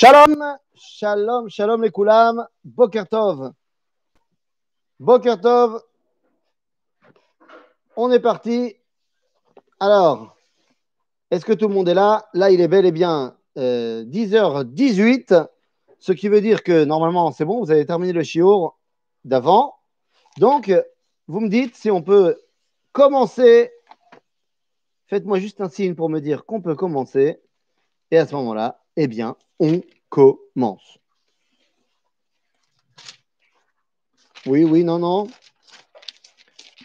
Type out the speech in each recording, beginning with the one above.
Shalom, shalom, shalom les koulam, Boker Tov. Boker Tov, on est parti. Alors, est-ce que tout le monde est là? Là, il est bel et bien euh, 10h18, ce qui veut dire que normalement, c'est bon, vous avez terminé le chiour d'avant. Donc, vous me dites si on peut commencer. Faites-moi juste un signe pour me dire qu'on peut commencer. Et à ce moment-là, eh bien, on commence. Oui, oui, non, non.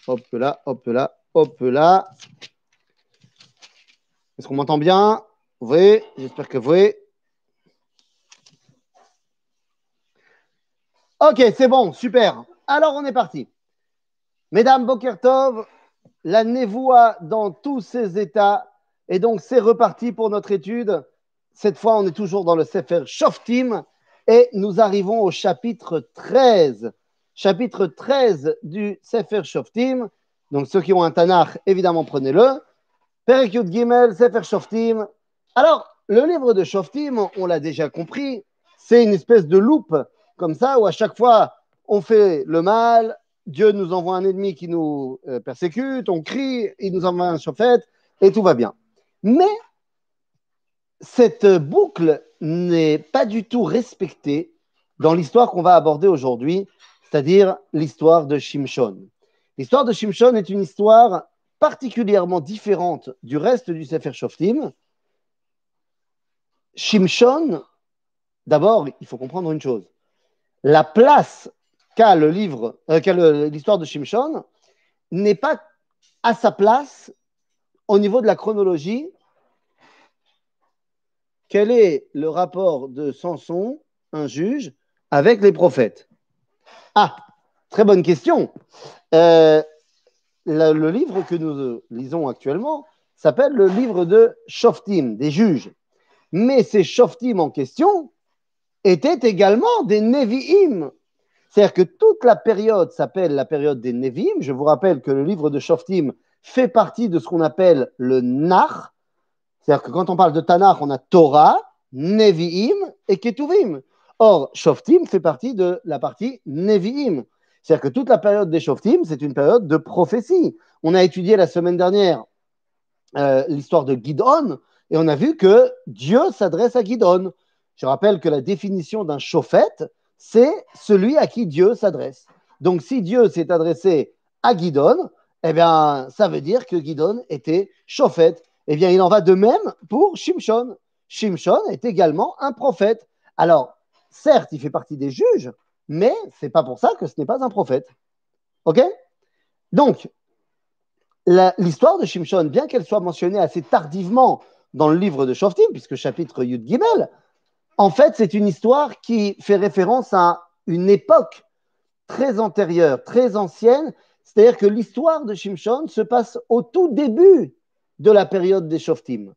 Hop là, hop là, hop là. Est-ce qu'on m'entend bien? Oui, j'espère que oui. Ok, c'est bon, super. Alors, on est parti. Mesdames Bokertov, la névoie dans tous ses états. Et donc, c'est reparti pour notre étude. Cette fois, on est toujours dans le Sefer Shoftim et nous arrivons au chapitre 13. Chapitre 13 du Sefer Shoftim. Donc, ceux qui ont un Tanakh, évidemment, prenez-le. Perek Yud Gimel, Sefer Shoftim. Alors, le livre de Shoftim, on l'a déjà compris, c'est une espèce de loupe comme ça où à chaque fois on fait le mal, Dieu nous envoie un ennemi qui nous euh, persécute, on crie, il nous envoie un chauffette et tout va bien. Mais cette boucle n'est pas du tout respectée dans l'histoire qu'on va aborder aujourd'hui, c'est-à-dire l'histoire de Shimshon. L'histoire de Shimshon est une histoire particulièrement différente du reste du Sefer Shoftim. Shimshon, d'abord, il faut comprendre une chose. La place qu'a le livre, euh, l'histoire de Shimshon n'est pas à sa place au niveau de la chronologie quel est le rapport de Samson, un juge, avec les prophètes? Ah, très bonne question. Euh, le, livre que nous lisons actuellement s'appelle le livre de Shoftim, des juges. Mais ces Shoftim en question étaient également des Nevi'im. C'est-à-dire que toute la période s'appelle la période des Nevi'im. Je vous rappelle que le livre de Shoftim fait partie de ce qu'on appelle le Nar, c'est-à-dire que quand on parle de Tanakh, on a Torah, Nevi'im et Ketuvim. Or, Shoftim fait partie de la partie Nevi'im. C'est-à-dire que toute la période des Shoftim, c'est une période de prophétie. On a étudié la semaine dernière euh, l'histoire de Gidon et on a vu que Dieu s'adresse à Gidon. Je rappelle que la définition d'un chauffette, c'est celui à qui Dieu s'adresse. Donc, si Dieu s'est adressé à Gidon, eh bien, ça veut dire que Gidon était chauffette. Eh bien, il en va de même pour Shimshon. Shimshon est également un prophète. Alors, certes, il fait partie des juges, mais c'est pas pour ça que ce n'est pas un prophète. OK? Donc, l'histoire de Shimshon, bien qu'elle soit mentionnée assez tardivement dans le livre de Shoftim, puisque chapitre Yud Gimel, en fait, c'est une histoire qui fait référence à une époque très antérieure, très ancienne. C'est-à-dire que l'histoire de Shimshon se passe au tout début de la période des Shoftim.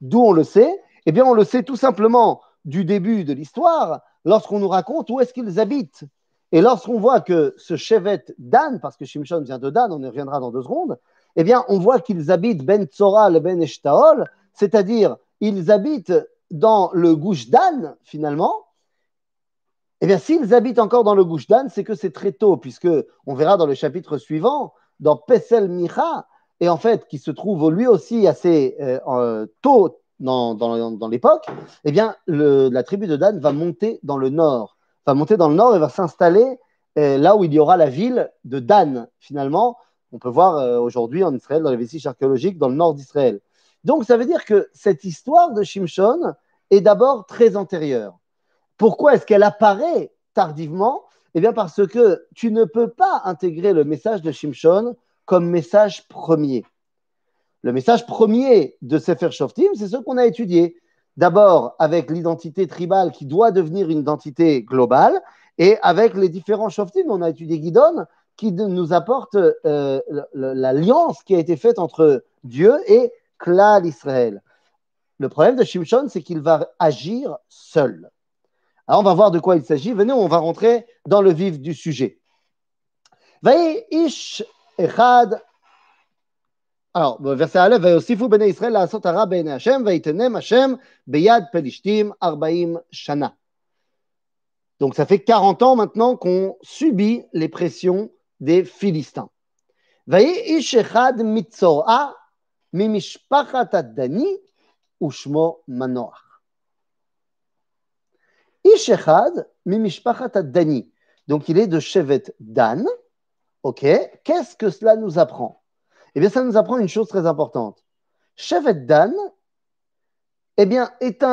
D'où on le sait Eh bien, on le sait tout simplement du début de l'histoire, lorsqu'on nous raconte où est-ce qu'ils habitent. Et lorsqu'on voit que ce chevet Dan, parce que Shimshon vient de Dan, on y reviendra dans deux secondes, eh bien, on voit qu'ils habitent Ben Tzora le Ben Eshtaol, c'est-à-dire ils habitent dans le Gouche Dan, finalement. Eh bien, s'ils habitent encore dans le Gouche Dan, c'est que c'est très tôt, puisque on verra dans le chapitre suivant, dans Pesel Micha, et en fait qui se trouve lui aussi assez euh, tôt dans, l'époque, eh bien la tribu de Dan va monter dans le nord, va monter dans le nord et va s'installer euh, là où il y aura la ville de Dan finalement. On peut voir euh, aujourd'hui en Israël dans les vestiges archéologiques dans le nord d'Israël. Donc ça veut dire que cette histoire de Shimshon est d'abord très antérieure. Pourquoi est-ce qu'elle apparaît tardivement? Eh bien parce que tu ne peux pas intégrer le message de Shimshon comme message premier. Le message premier de Sefer Shoftim, c'est ce qu'on a étudié. D'abord avec l'identité tribale qui doit devenir une identité globale, et avec les différents Shoftim, on a étudié Guidon, qui nous apporte euh, l'alliance qui a été faite entre Dieu et Klal Israël. Le problème de Shimshon, c'est qu'il va agir seul. Alors, on va voir de quoi il s'agit. Venez, on va rentrer dans le vif du sujet. Ish Echad Alors, verset Aleph, Vayosifu bene Israël la hara bene Hashem, Vayitenem Hashem beyad pelishtim arbaim shana. Donc ça fait 40 ans maintenant qu'on subit les pressions des Philistins. Vayi ish echad mitzorah mimishpachat ad-dani ushmo manoach. Ish echad mimishpachat ad-dani. Donc il est de Shevet Dan. Ok, qu'est-ce que cela nous apprend? Eh bien, ça nous apprend une chose très importante. Shevet Dan, eh bien, est,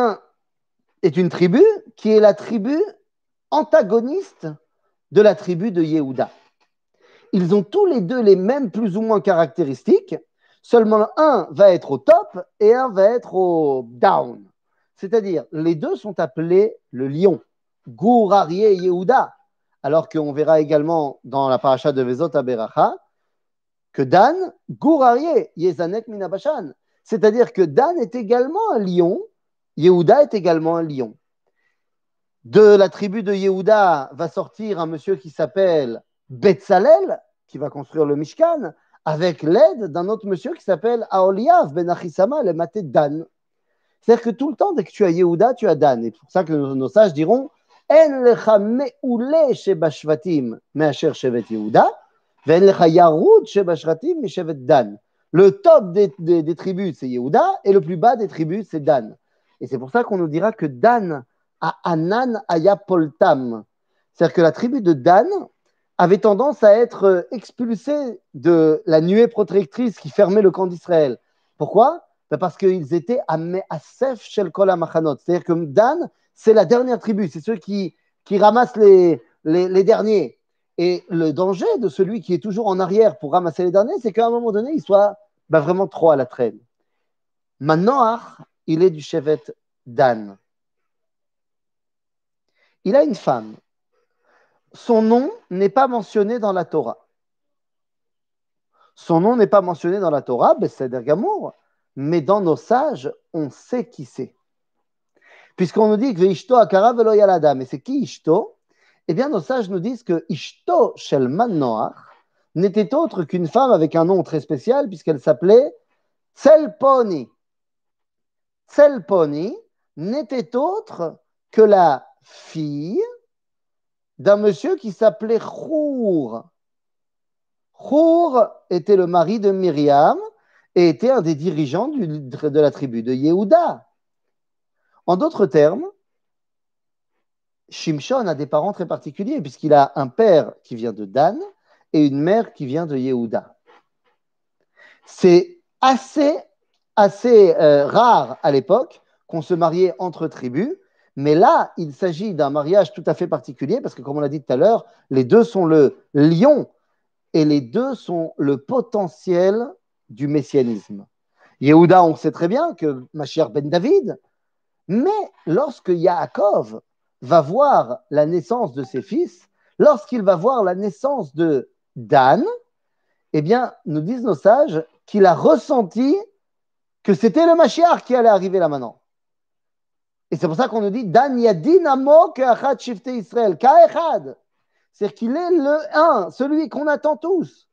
est une tribu qui est la tribu antagoniste de la tribu de Yehuda. Ils ont tous les deux les mêmes plus ou moins caractéristiques, seulement un va être au top et un va être au down. C'est-à-dire, les deux sont appelés le lion, Gourarié Yehuda, alors qu'on verra également dans la paracha de Vezot Aberacha que Dan, Gourarié, Yezanek Minabashan. C'est-à-dire que Dan est également un lion, Yehuda est également un lion. De la tribu de Yehuda va sortir un monsieur qui s'appelle Betzalel, qui va construire le Mishkan, avec l'aide d'un autre monsieur qui s'appelle Aoliav ben Achisama, le maté Dan. C'est-à-dire que tout le temps, dès que tu as Yehuda, tu as Dan. Et c'est pour ça que nos, sages diront Le top des, des, tribus, c'est Yehuda, et le plus bas des tribus, c'est Dan. Et c'est pour ça qu'on nous dira que Dan à Anan Ayapoltam. C'est-à-dire que la tribu de Dan avait tendance à être euh, expulsée de la nuée protectrice qui fermait le camp d'Israël. Pourquoi? Ben Parce qu'ils étaient à Sef Shel Kol C'est-à-dire que Dan, c'est la dernière tribu, c'est ceux qui, ramassent les, derniers. Et le danger de celui qui est toujours en arrière pour ramasser les derniers, c'est qu'à un moment donné, il soit ben, vraiment trop à la traîne. Maintenant, il est du chevet Dan il a une femme. Son nom n'est pas mentionné dans la Torah. Son nom n'est pas mentionné dans la Torah, Besseder Gamour, mais dans nos sages, on sait qui c'est. Puisqu'on nous dit que Ishto Akara Velo Yalada, mais c'est qui Ishto? Eh bien, nos sages nous disent que Ishto Shel Noach n'était autre qu'une femme avec un nom très spécial, puisqu'elle s'appelait Tselponi. Tselponi n'était autre que la fille d'un monsieur qui s'appelait Chour. Chour était le mari de Myriam et était un des dirigeants de la tribu de Yehuda. En d'autres termes, Shimshon a des parents très particuliers puisqu'il a un père qui vient de Dan et une mère qui vient de Yehuda. C'est assez, assez euh, rare à l'époque qu'on se mariait entre tribus mais là, il s'agit d'un mariage tout à fait particulier parce que, comme on l'a dit tout à l'heure, les deux sont le lion et les deux sont le potentiel du messianisme. Yehuda, on sait très bien que ma chère Ben David, mais lorsque Yaakov va voir la naissance de ses fils, lorsqu'il va voir la naissance de Dan, eh bien, nous disent nos sages qu'il a ressenti que c'était le Mashiach qui allait arriver là maintenant. Et c'est pour ça qu'on nous dit Dan Yadin Amo Keachat Shifte Israël. Ka'echad. C'est-à-dire qu'il est le un, celui qu'on attend tous.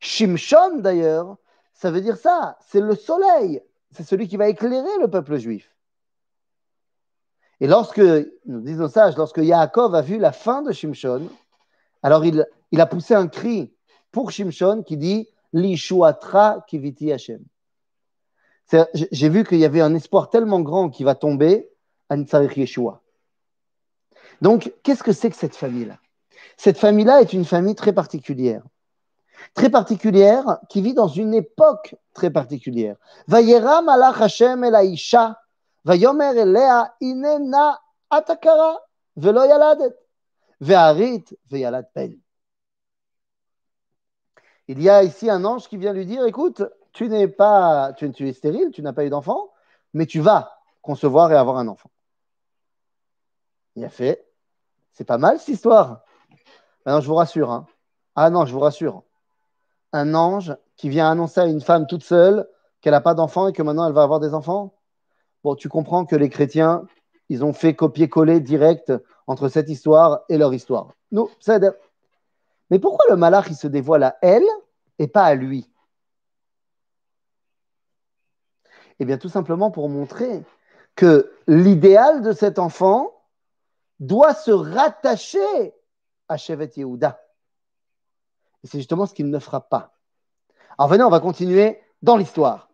Shimshon, d'ailleurs, ça veut dire ça. C'est le soleil. C'est celui qui va éclairer le peuple juif. Et lorsque, nous disons sages, lorsque Yaakov a vu la fin de Shimshon, alors il, il a poussé un cri pour Shimshon qui dit Lishuatra kiviti Hashem. J'ai vu qu'il y avait un espoir tellement grand qui va tomber à Nitzarech Yeshua. Donc, qu'est-ce que c'est que cette famille-là? Cette famille-là est une famille très particulière. Très particulière, qui vit dans une époque très particulière. Vayera malach Hashem el Aisha, vayomer elea inena atakara, velo yaladet, ve'arit ve'yalad pen. Il y a ici un ange qui vient lui dire, écoute, tu n'es pas, tu, es stérile, tu n'as pas eu d'enfant, mais tu vas concevoir et avoir un enfant. Il a fait, c'est pas mal cette histoire. Maintenant, je vous rassure. Hein. Ah non, je vous rassure. Un ange qui vient annoncer à une femme toute seule qu'elle n'a pas d'enfant et que maintenant elle va avoir des enfants? Bon, tu comprends que les chrétiens, ils ont fait copier-coller direct entre cette histoire et leur histoire. Nous, ça Mais pourquoi le malach, il se dévoile à elle et pas à lui? Eh bien, tout simplement pour montrer que l'idéal de cet enfant doit se rattacher à Shevet Yehuda. Et c'est justement ce qu'il ne fera pas. Alors venez, on va continuer dans l'histoire.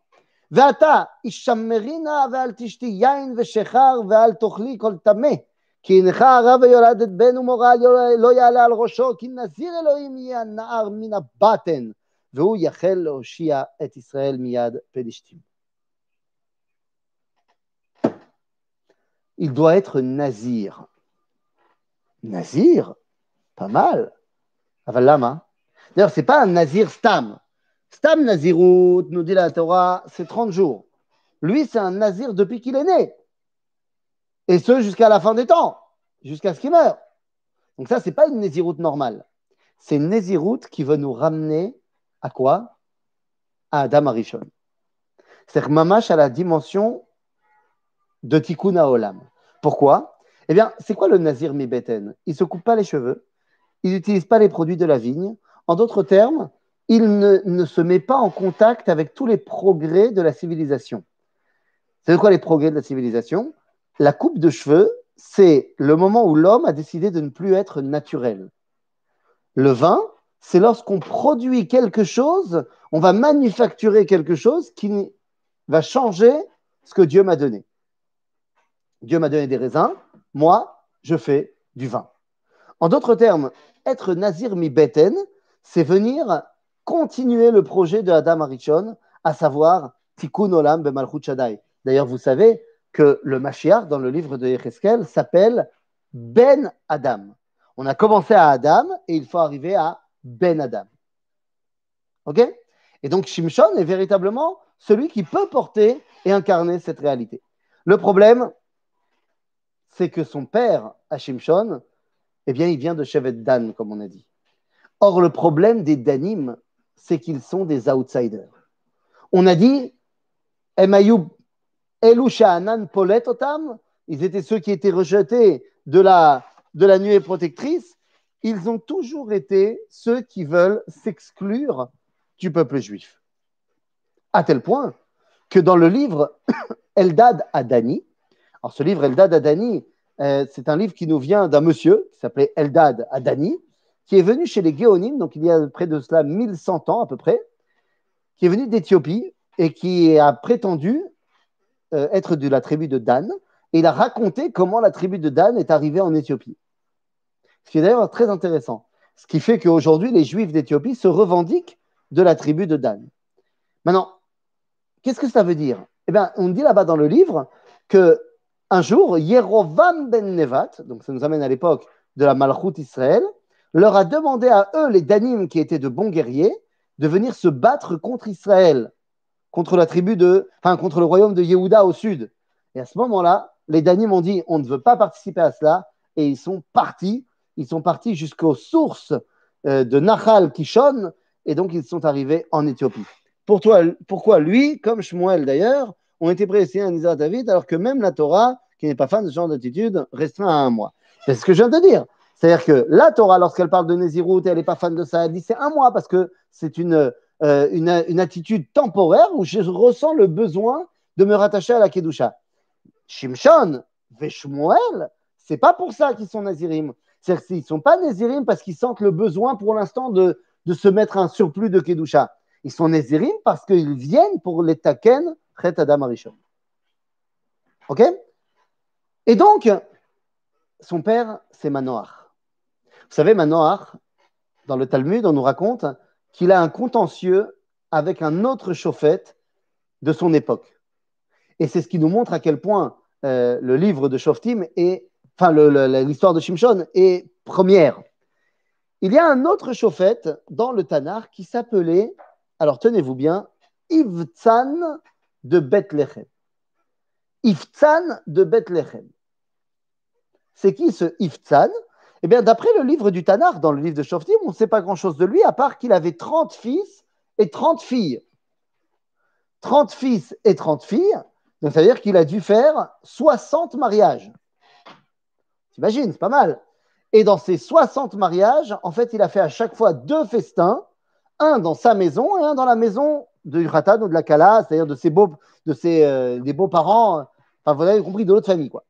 ואתה אישמרינה ואל תשתי יין ושכר ואל תאכלי כל טמא כי הנך הרע ויולדת בן ומורה לא יעלה על ראשו כי נזיר אלוהים יהיה הנער מן הבטן והוא יחל להושיע את ישראל מיד פלישתים. Il doit être nazir. Nazir Pas mal. אבל למה? D'ailleurs, ce n'est pas un nazir stam. Stam nazirut, nous dit la Torah, c'est 30 jours. Lui, c'est un nazir depuis qu'il est né. Et ce, jusqu'à la fin des temps, jusqu'à ce qu'il meure. Donc ça, ce n'est pas une naziroute normale. C'est une naziroute qui veut nous ramener à quoi? À Adam Arishon. C'est-à-dire mamash à la dimension de Tikkun Olam. Pourquoi? Eh bien, c'est quoi le nazir mibeten? Il ne se coupe pas les cheveux, il n'utilise pas les produits de la vigne. En d'autres termes, il ne, se met pas en contact avec tous les progrès de la civilisation. C'est quoi les progrès de la civilisation? La coupe de cheveux, c'est le moment où l'homme a décidé de ne plus être naturel. Le vin, c'est lorsqu'on produit quelque chose, on va manufacturer quelque chose qui va changer ce que Dieu m'a donné. Dieu m'a donné des raisins, moi, je fais du vin. En d'autres termes, être nazir mi beten, c'est venir continuer le projet de Adam Arichon, à savoir Tikkun Olam Bemalchut Shaddai. D'ailleurs, vous savez que le Mashiach, dans le livre de Yecheskel, s'appelle Ben Adam. On a commencé à Adam et il faut arriver à Ben Adam. OK? Et donc, Shimshon est véritablement celui qui peut porter et incarner cette réalité. Le problème, c'est que son père, à Shimshon, eh bien, il vient de Shevet Dan, comme on a dit. Or, le problème des Danim, c'est qu'ils sont des outsiders. On a dit, Poletotam, ils étaient ceux qui étaient rejetés de la, de la nuée protectrice. Ils ont toujours été ceux qui veulent s'exclure du peuple juif. À tel point que dans le livre Eldad Adani, alors ce livre Eldad Adani, euh, c'est un livre qui nous vient d'un monsieur qui s'appelait Eldad Adani, qui est venu chez les Géonim, donc il y a près de cela 1100 ans à peu près, qui est venu d'Éthiopie et qui a prétendu euh, être de la tribu de Dan. Et il a raconté comment la tribu de Dan est arrivée en Éthiopie. Ce qui est d'ailleurs très intéressant. Ce qui fait qu'aujourd'hui, les Juifs d'Éthiopie se revendiquent de la tribu de Dan. Maintenant, qu'est-ce que ça veut dire? Eh bien, on dit là-bas dans le livre que un jour, Yerovam ben Nevat, donc ça nous amène à l'époque de la Malchut Israël, leur a demandé à eux, les Danim, qui étaient de bons guerriers, de venir se battre contre Israël, contre la tribu de, enfin, contre le royaume de Yehuda au sud. Et à ce moment-là, les Danim ont dit, on ne veut pas participer à cela, et ils sont partis. Ils sont partis jusqu'aux sources euh, de Nahal Kishon, et donc ils sont arrivés en Éthiopie. Pourquoi lui, comme Shmuel d'ailleurs, ont été prédestinés à Nizar David, alors que même la Torah, qui n'est pas fan de ce genre d'attitude, restreint à un mois? C'est ce que je viens de dire. C'est-à-dire que la Torah, lorsqu'elle parle de Nézirut, elle n'est pas fan de ça, elle dit c'est un mois parce que c'est une, euh, une, attitude temporaire où je ressens le besoin de me rattacher à la Kedusha. Shimshon, Veshmuel, c'est pas pour ça qu'ils sont Nazirim. C'est-à-dire qu'ils ne sont pas Nazirim parce qu'ils sentent le besoin pour l'instant de, de se mettre un surplus de Kedusha. Ils sont Nazirim parce qu'ils viennent pour les Taken, Chet Adam Arishon. Ok? Et donc, son père, c'est Manoach. Vous savez, Manoach, dans le Talmud, on nous raconte qu'il a un contentieux avec un autre chauffette de son époque. Et c'est ce qui nous montre à quel point euh, le livre de Shoftim est, enfin, l'histoire de Shimshon est première. Il y a un autre chauffette dans le Tanar qui s'appelait, alors tenez-vous bien, Ivtzan de Bethléem. Ivtzan de Bethléem. C'est qui ce Ivtzan eh bien, d'après le livre du Tanar, dans le livre de Shoftim, on ne sait pas grand-chose de lui, à part qu'il avait 30 fils et 30 filles. 30 fils et 30 filles, donc ça veut dire qu'il a dû faire 60 mariages. T'imagines, c'est pas mal. Et dans ces 60 mariages, en fait, il a fait à chaque fois deux festins, un dans sa maison et un dans la maison de Khatan ou de la Kala, c'est-à-dire de ses beaux, de ses, euh, des beaux-parents, enfin, vous avez compris, de l'autre famille, quoi.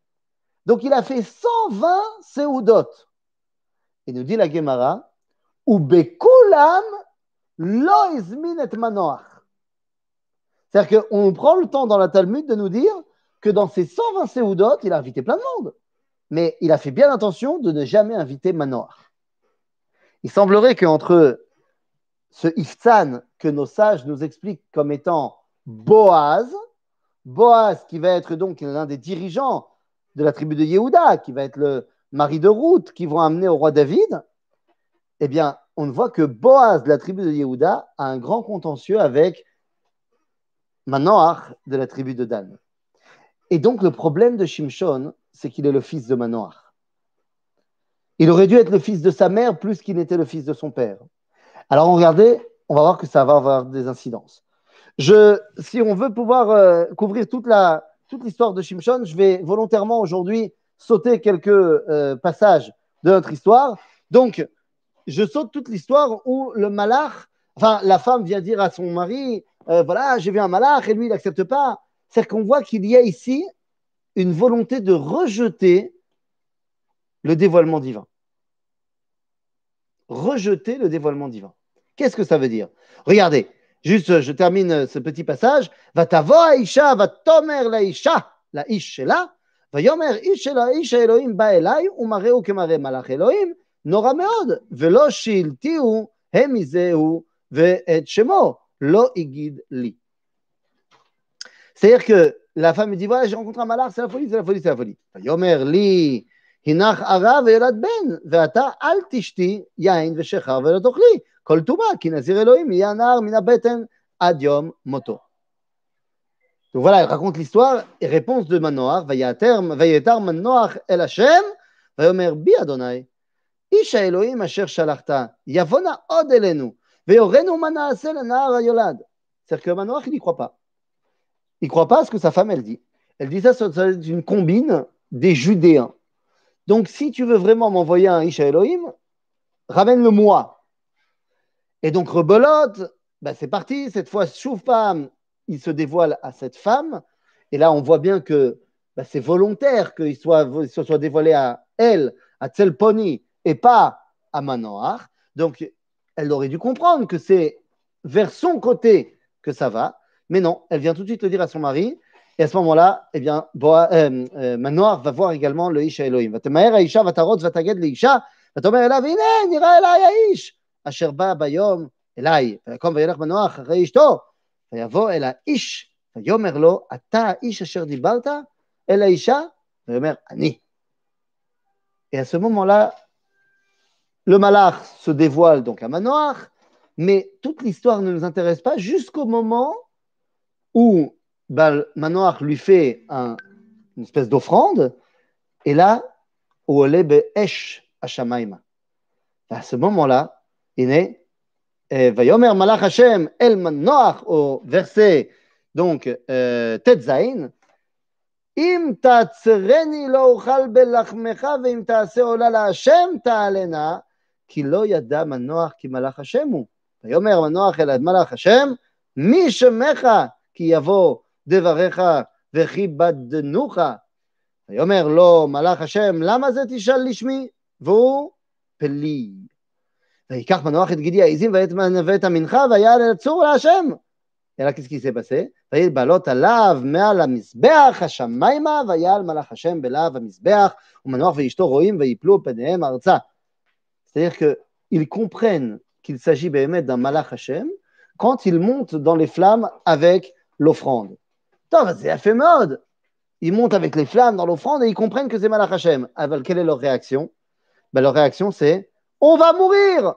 Donc, il a fait 120 Seudot. Et nous dit la Gemara, ou Bekulam et manoach. C'est-à-dire qu'on prend le temps dans la Talmud de nous dire que dans ces 120 Seudot, il a invité plein de monde. Mais il a fait bien attention de ne jamais inviter Manoach. Il semblerait qu'entre ce Iftan que nos sages nous expliquent comme étant Boaz, Boaz qui va être donc l'un des dirigeants de la tribu de Yehuda, qui va être le mari de Ruth, qui vont amener au roi David, eh bien, on voit que Boaz de la tribu de Yehuda a un grand contentieux avec Manoach de la tribu de Dan. Et donc, le problème de Shimshon, c'est qu'il est le fils de Manoach. Il aurait dû être le fils de sa mère plus qu'il n'était le fils de son père. Alors, regardez, on va voir que ça va avoir des incidences. Si on veut pouvoir euh, couvrir toute l'histoire de Shimshon, je vais volontairement aujourd'hui sauter quelques euh, passages de notre histoire. Donc, je saute toute l'histoire où le malach, enfin, la femme vient dire à son mari, euh, voilà, j'ai vu un malach et lui, il n'accepte pas. C'est qu'on voit qu'il y a ici une volonté de rejeter le dévoilement divin. Rejeter le dévoilement divin. Qu'est-ce que ça veut dire? Regardez, juste je termine ce petit passage. Va tavo Aisha, va tomer la Isha, la Ish shela, ויאמר איש אל האיש האלוהים בא אליי ומראהו כמראה מלאך אלוהים נורא מאוד ולא שילטיהו הם מזהו ואת שמו לא הגיד לי. C'est-à-dire que la femme me dit voilà j'ai rencontré un malach c'est la folie c'est la folie c'est la folie. ויאמר לי הנך ערה וילד בן ואתה אל תשתי יין ושכר ולא תאכלי כל טומאה כי נזיר אלוהים יהיה הנער מן הבטן עד יום מותו. Donc voilà, il raconte l'histoire et réponse de Manoar, Vayater, Vayetar Manoar El Hashem, Vayomer Bi Adonai, Isha Elohim Asher Shalachta, Yavona Od Elenu, Veyorenu Manaase Lenar Ayolad. C'est-à-dire que Manoar, il n'y croit pas. Il ne croit pas à ce que sa femme, elle dit. Elle dit ça, c'est une combine des Judéens. Donc si tu veux vraiment m'envoyer un Isha Elohim, ramène-le moi. Et donc rebelote, ben c'est parti, cette fois, Choufam, il se dévoile à cette femme. Et là, on voit bien que bah, c'est volontaire qu'il soit, se soit dévoilé à elle, à Tselponi, et pas à Manoach. Donc, elle aurait dû comprendre que c'est vers son côté que ça va. Mais non, elle vient tout de suite le dire à son mari. Et à ce moment-là, eh bien, Boa, euh, euh, Manoach va voir également le Isha Elohim. Va te maher Isha, va tarot, va taged le Isha, va te maher là, vine, nira elai Ish. אשר בא ביום אליי, ויקום וילך מנוח אחרי אשתו, ויבוא אל האיש, ויאמר לו, אתה האיש אשר דיברת אל האישה? ויאמר, אני. Et à ce moment-là, le malach se dévoile donc à Manoach, mais toute l'histoire ne nous intéresse pas jusqu'au moment où ben, Manoach lui fait un, une espèce d'offrande, et là, où elle est à Shamaïma. À ce moment-là, הנה, ויאמר מלאך השם אל מנוח, או ורסה, donc ט"ז, אם תעצרני לא אוכל בלחמך, ואם תעשה עולה להשם תעלנה, כי לא ידע מנוח כי מלאך השם הוא. ויאמר מנוח אל מלאך השם, מי שמך כי יבוא דבריך וכיבדנוך. ויאמר לו מלאך השם, למה זה תשאל לשמי? והוא פלי. ויקח מנוח את גידי העזים ואת המנחה ויעל אל הצור להשם. אלא כסכיסי בשה, ויעל בעלות עליו מעל המזבח השמיימה, ויעל מלאך השם בלהב המזבח, ומנוח ואשתו רואים ויפלו פניהם ארצה. C'est-à-dire qu'ils comprennent qu'il s'agit באמת d'un malach Hashem quand ils montent dans les flammes avec l'offrande. C'est a fait mode. Ils montent avec les flammes dans l'offrande et ils comprennent que c'est malach Hashem. Alors, quelle est leur réaction ben, Leur réaction, c'est on va mourir.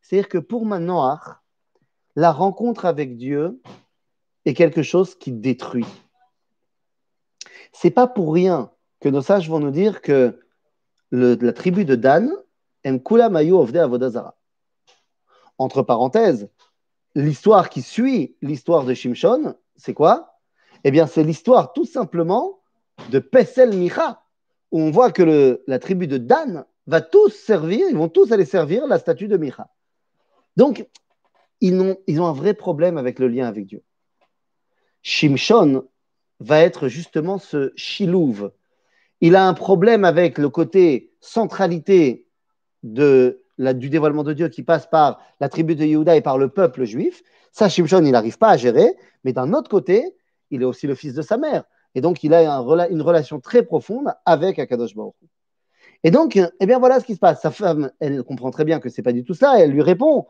C'est-à-dire que pour Manoach, la rencontre avec Dieu est quelque chose qui détruit. C'est pas pour rien que nos sages vont nous dire que la tribu de Dan, Mkula Mayu Avodazara entre parenthèses, l'histoire qui suit l'histoire de Shimshon, c'est quoi? Eh bien, c'est l'histoire tout simplement de Pesel Micha, où on voit que la tribu de Dan va tous servir, ils vont tous aller servir la statue de Micha. Donc, ils ont, ils ont un vrai problème avec le lien avec Dieu. Shimshon va être justement ce shilouv. Il a un problème avec le côté centralité de du dévoilement de Dieu qui passe par la tribu de Yehuda et par le peuple juif. Ça, Shimshon, il n'arrive pas à gérer, mais d'un autre côté, il est aussi le fils de sa mère. Et donc, il a une relation très profonde avec Akadosh Baruch. Et donc, eh bien, voilà ce qui se passe. Sa femme, elle comprend très bien que c'est pas du tout ça. Elle lui répond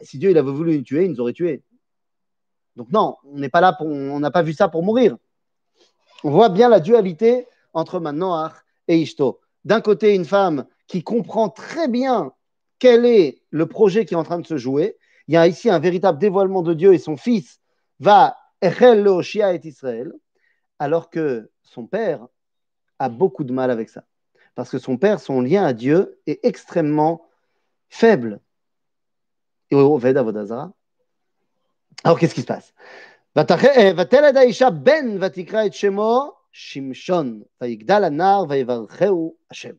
Si Dieu il avait voulu nous tuer, il nous aurait tués. Donc, non, on n'est pas là pour, on n'a pas vu ça pour mourir. On voit bien la dualité entre Manoach et Ishto. D'un côté, une femme qui comprend très bien quel est le projet qui est en train de se jouer. Il y a ici un véritable dévoilement de Dieu et son fils va et Israël, alors que son père a beaucoup de mal avec ça. Parce que son père, son lien à Dieu est extrêmement faible. Veda Alors qu'est-ce qui se passe? שמשון, ויגדל הנער ויברכהו השם.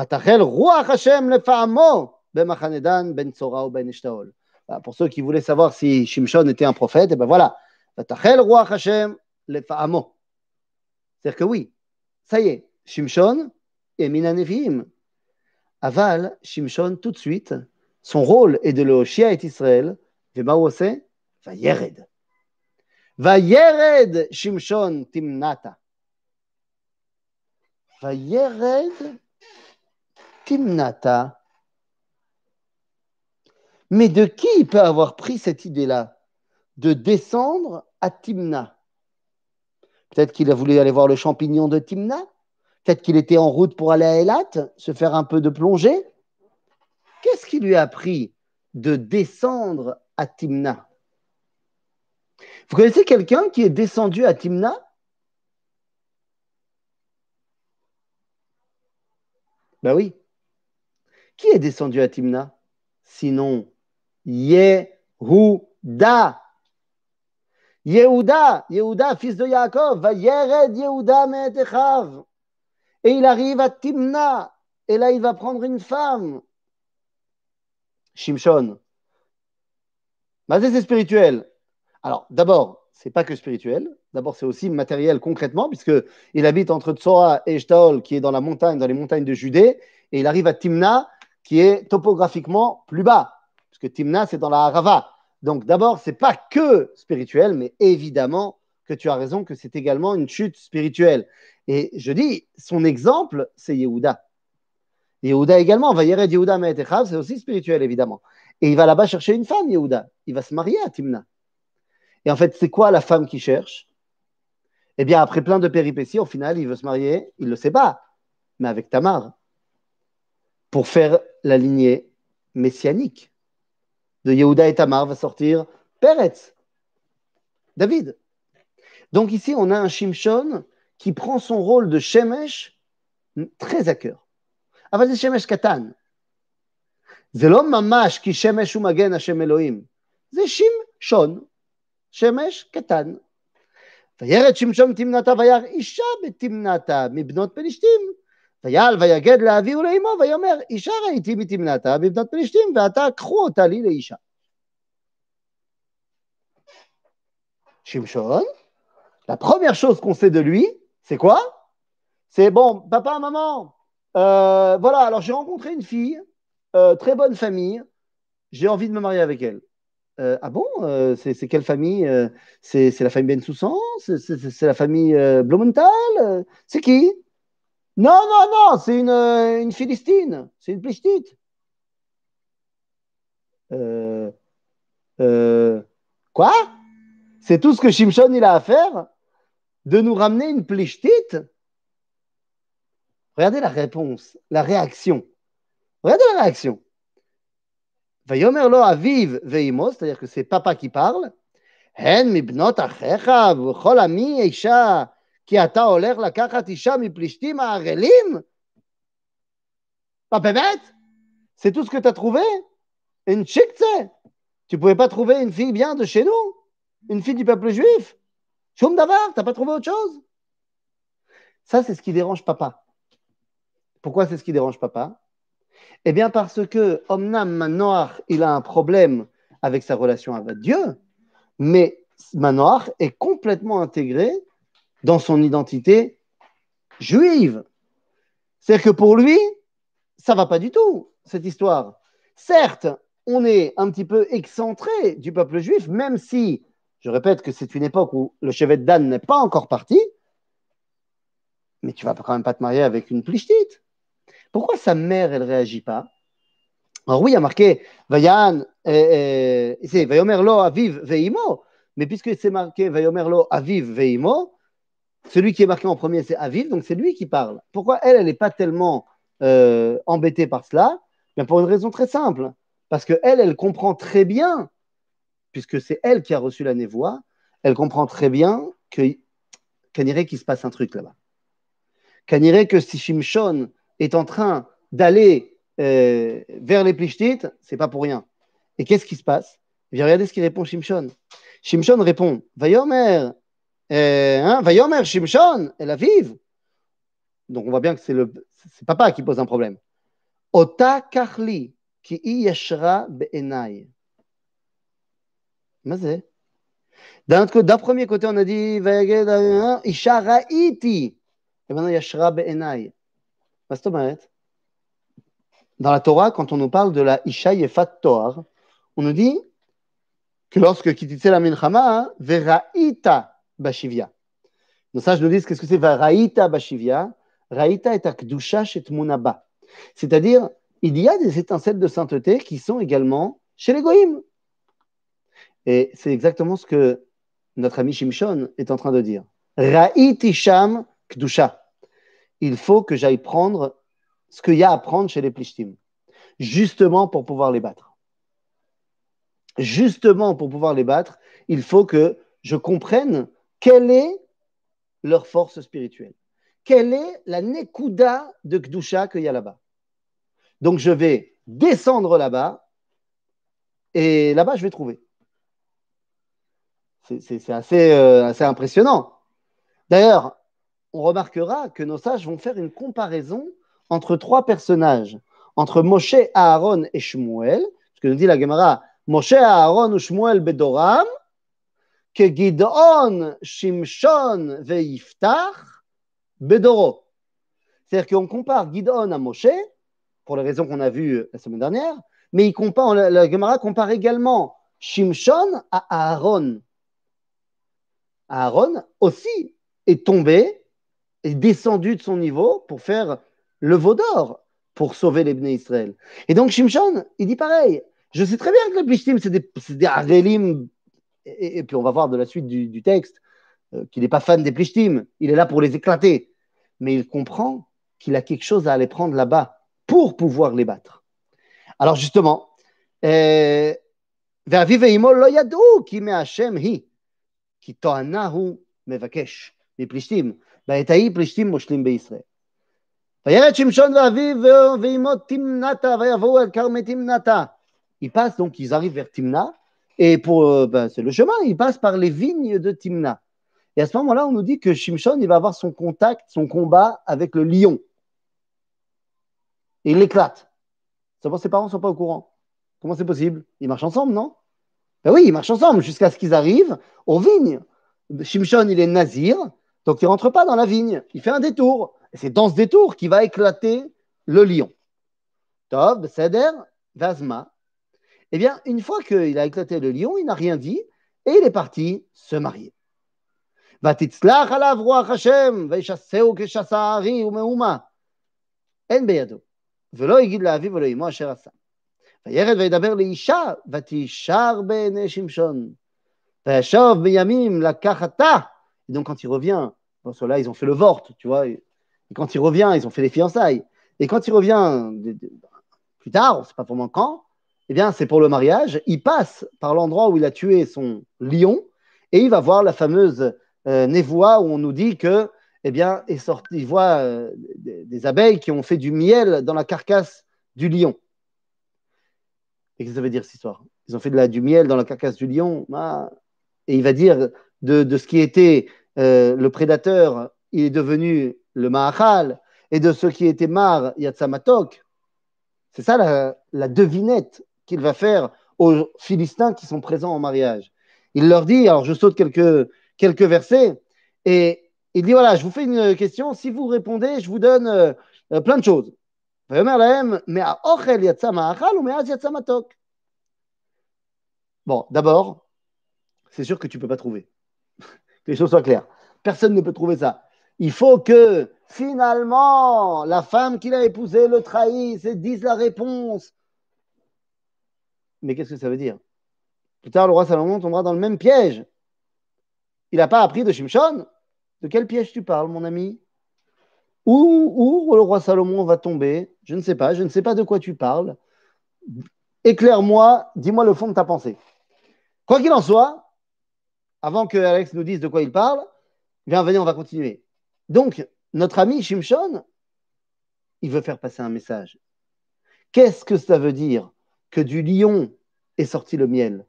ותחל רוח השם לפעמו במחנה דן בין צורה ובין אשתאול. Pour ceux qui voulaient savoir si Shimshon était un prophète, et ben voilà. ותחל רוח השם le Fa'amo. C'est-à-dire que oui, ça y est, Shimshon est Minanevim. Aval, Shimshon, tout de suite, son rôle est de le Shia et Israël. Va Yered. Va Yered Shimshon Timnata. Va Yered Timnata. Mais de qui il peut avoir pris cette idée-là? De descendre à Timna Peut-être qu'il a voulu aller voir le champignon de Timna? Peut-être qu'il était en route pour aller à Elat, se faire un peu de plongée? Qu'est-ce qui lui a pris de descendre à Timna? Vous connaissez quelqu'un qui est descendu à Timna? Ben oui. Qui est descendu à Timna? Sinon Yehuda. Yehuda, Yehuda, fils de Yaakov, va Yered Yehuda Me'etechav. Et il arrive à Timna. Et là, il va prendre une femme. Shimshon. c'est spirituel. Alors, d'abord, c'est pas que spirituel. D'abord, c'est aussi matériel concrètement, puisqu'il habite entre Tzora et Eshtaol, qui est dans la montagne, dans les montagnes de Judée, et il arrive à Timna, qui est topographiquement plus bas, puisque Timna, c'est dans la Harava. Donc d'abord, ce n'est pas que spirituel, mais évidemment que tu as raison que c'est également une chute spirituelle. Et je dis, son exemple, c'est Yehuda. Yehuda également, va Yehuda c'est aussi spirituel, évidemment. Et il va là-bas chercher une femme, Yehuda. Il va se marier à Timna. Et en fait, c'est quoi la femme qu'il cherche Eh bien, après plein de péripéties, au final, il veut se marier, il ne le sait pas, mais avec Tamar, pour faire la lignée messianique de Yehuda et Tamar va sortir Peretz, David. Donc ici, on a un Shimshon qui prend son rôle de Shemesh très à cœur. אבל זה שמש קטן. זה לא ממש כי שמש הוא מגן השם אלוהים. זה שמשון, שמש קטן. וירד שמשון תמנתה וירא אישה בתמנתה מבנות פלישתים. ויעל ויגד לאבי ולאמו ויאמר אישה ראיתי מתמנתה בבנות פלישתים ועתה קחו אותה לי לאישה. Shimshon, la première chose qu'on sait de lui, c'est quoi C'est bon, papa, maman, euh, voilà, alors j'ai rencontré une fille, euh, très bonne famille, j'ai envie de me marier avec elle. Euh, ah bon c'est, quelle famille c'est, la famille Ben Soussan c'est, la famille Blumenthal C'est qui? Non, non, non, c'est une, une Philistine, c'est une Plichtite. quoi? C'est tout ce que Shimshon il a à faire? De nous ramener une plichtite. Regardez la réponse, la réaction. Regardez la réaction. C'est-à-dire que c'est papa qui parle. C'est tout ce que tu as trouvé? Une chikte Tu pouvais pas trouver une fille bien de chez nous. Une fille du peuple juif. Choum d'avar, t'as pas trouvé autre chose? Ça, c'est ce qui dérange papa. Pourquoi c'est ce qui dérange papa? Eh bien, parce que Omnam Manoach, il a un problème avec sa relation avec Dieu, mais Manoach est complètement intégré dans son identité juive. C'est-à-dire que pour lui, ça va pas du tout, cette histoire. Certes, on est un petit peu excentré du peuple juif, même si, je répète que c'est une époque où le chevet d'Anne n'est pas encore parti, mais tu vas quand même pas te marier avec une plichtite. Pourquoi sa mère, elle réagit pas? Alors oui, il y a marqué Vayan, c'est Vayomer lo aviv veimo, mais puisque c'est marqué Vayomer lo aviv veimo, celui qui est marqué en premier, c'est Aviv, donc c'est lui qui parle. Pourquoi elle, elle n'est pas tellement euh, embêtée par cela? Bien Pour une raison très simple. Parce qu'elle, elle, elle comprend très bien, puisque c'est elle qui a reçu la névoie, elle comprend très bien irait qu'il se passe un truc là-bas. irait que si Shimshon est en train d'aller euh, vers les Plishtites, c'est pas pour rien. Et qu'est-ce qui se passe? Eh Regardez ce qu'il répond Shimshon. Shimshon répond Vayomer euh, hein, Vayomer Shimshon, elle a vive. Donc on voit bien que c'est papa qui pose un problème. Ota kachli ki yashra be'enai. D'un premier côté, on a dit Isha ra'iti. Et maintenant, yashra be'enai. Dans la Torah, quand on nous parle de la Isha Yefat Toar, on nous dit que lorsque Kititse la Minchama, Veraita Bashivia. Nos sages nous disent qu'est-ce que c'est Veraita Bashivia Raïta est Akdusha Shetmunaba. C'est-à-dire, il y a des étincelles de sainteté qui sont également chez les Goïms. Et c'est exactement ce que notre ami Shimshon est en train de dire. Raïti Sham Kdusha. Il faut que j'aille prendre ce qu'il y a à prendre chez les Plishtim, justement pour pouvoir les battre. Justement pour pouvoir les battre, il faut que je comprenne quelle est leur force spirituelle quelle est la Nekuda de Kdusha qu'il y a là-bas. Donc je vais descendre là-bas et là-bas je vais trouver. C'est assez, euh, assez impressionnant. D'ailleurs, on remarquera que nos sages vont faire une comparaison entre trois personnages, entre Moshe, Aaron et Shmuel, ce que nous dit la Gemara, Moshe, Aaron ou Shmuel Bedoram, que Gidon, Shimshon Veiftach, Bedoro. C'est-à-dire qu'on compare Gidon à Moshe, pour les raisons qu'on a vues la semaine dernière, mais compare, la Gemara compare également Shimshon à Aaron. Aaron aussi est tombé, est descendu de son niveau pour faire le veau d'or, pour sauver les Bnei Israël. Et donc Shimshon, il dit pareil. Je sais très bien que les Plishtim, c'est des, des Arelim, et, puis on va voir de la suite du texte, euh, qu'il n'est pas fan des Plishtim, il est là pour les éclater. Mais il comprend qu'il a quelque chose à aller prendre là-bas pour pouvoir les battre. Alors justement, euh, lo yadou ki me Hashem hi, ki to'anahu mevakesh, מפלישתים, בעת ההיא פלישתים מושלים בישראל. וירד שמשון ואביו ואימו תמנתה ויבואו אל כרמי תמנתה. Ils passent donc, ils arrivent vers Timna, et pour, euh, ben, c'est le chemin, ils passent par les vignes de Timna. Et à ce moment-là, on nous dit que Shimshon, il va avoir son contact, son combat avec le lion. Et il l'éclate. Ses parents ne sont pas au courant. Comment c'est possible Ils marchent ensemble, non Ben oui, ils marchent ensemble jusqu'à ce qu'ils arrivent aux vignes. Shimshon, il est nazir, donc il ne rentre pas dans la vigne. Il fait un détour. Et c'est dans ce détour qu'il va éclater le lion. Tov, Seder, Vazma. Eh bien, une fois qu'il a éclaté le lion, il n'a rien dit et il est parti se marier. ותצלח עליו רוח השם, וישסהו כשסה הארי ומהומה. אין בידו. ולא הגיד לאביו ולאמו אשר עשה. וירד וידבר לאישה, ותישר בעיני שמשון. וישוב בימים לקחתה. Et donc quand il revient, bon, là ils ont fait le vort, tu vois, et quand il revient, ils ont fait les fiançailles. Et quand il revient plus tard, on ne sait pas vraiment quand, eh bien c'est pour le mariage, il passe par l'endroit où il a tué son lion et il va voir la fameuse euh, où on nous dit que eh bien, est sorti, il voit euh, des, des abeilles qui ont fait du miel dans la carcasse du lion. Et qu'est-ce que ça veut dire cette histoire? Ils ont fait de la, du miel dans la carcasse du lion. Ah. Et il va dire de, de ce qui était euh, le prédateur, il est devenu le Mahachal. Et de ce qui était Mar, Yatsamatok. C'est ça la, la devinette qu'il va faire aux Philistins qui sont présents en mariage. Il leur dit, alors je saute quelques, quelques versets, et il dit voilà, je vous fais une question, si vous répondez, je vous donne euh, euh, plein de choses. Bon, d'abord, c'est sûr que tu ne peux pas trouver. Les choses soient claires. Personne ne peut trouver ça. Il faut que finalement la femme qu'il a épousée le trahisse et dise la réponse. Mais qu'est-ce que ça veut dire? Plus tard, le roi Salomon tombera dans le même piège. Il n'a pas appris de Shimshon? De quel piège tu parles, mon ami? Où, où le roi Salomon va tomber Je ne sais pas. Je ne sais pas de quoi tu parles. Éclaire-moi, dis-moi le fond de ta pensée. Quoi qu'il en soit, avant que Alex nous dise de quoi il parle, viens, venez, on va continuer. Donc, notre ami Shimshon, il veut faire passer un message. Qu'est-ce que ça veut dire que du lion est sorti le miel?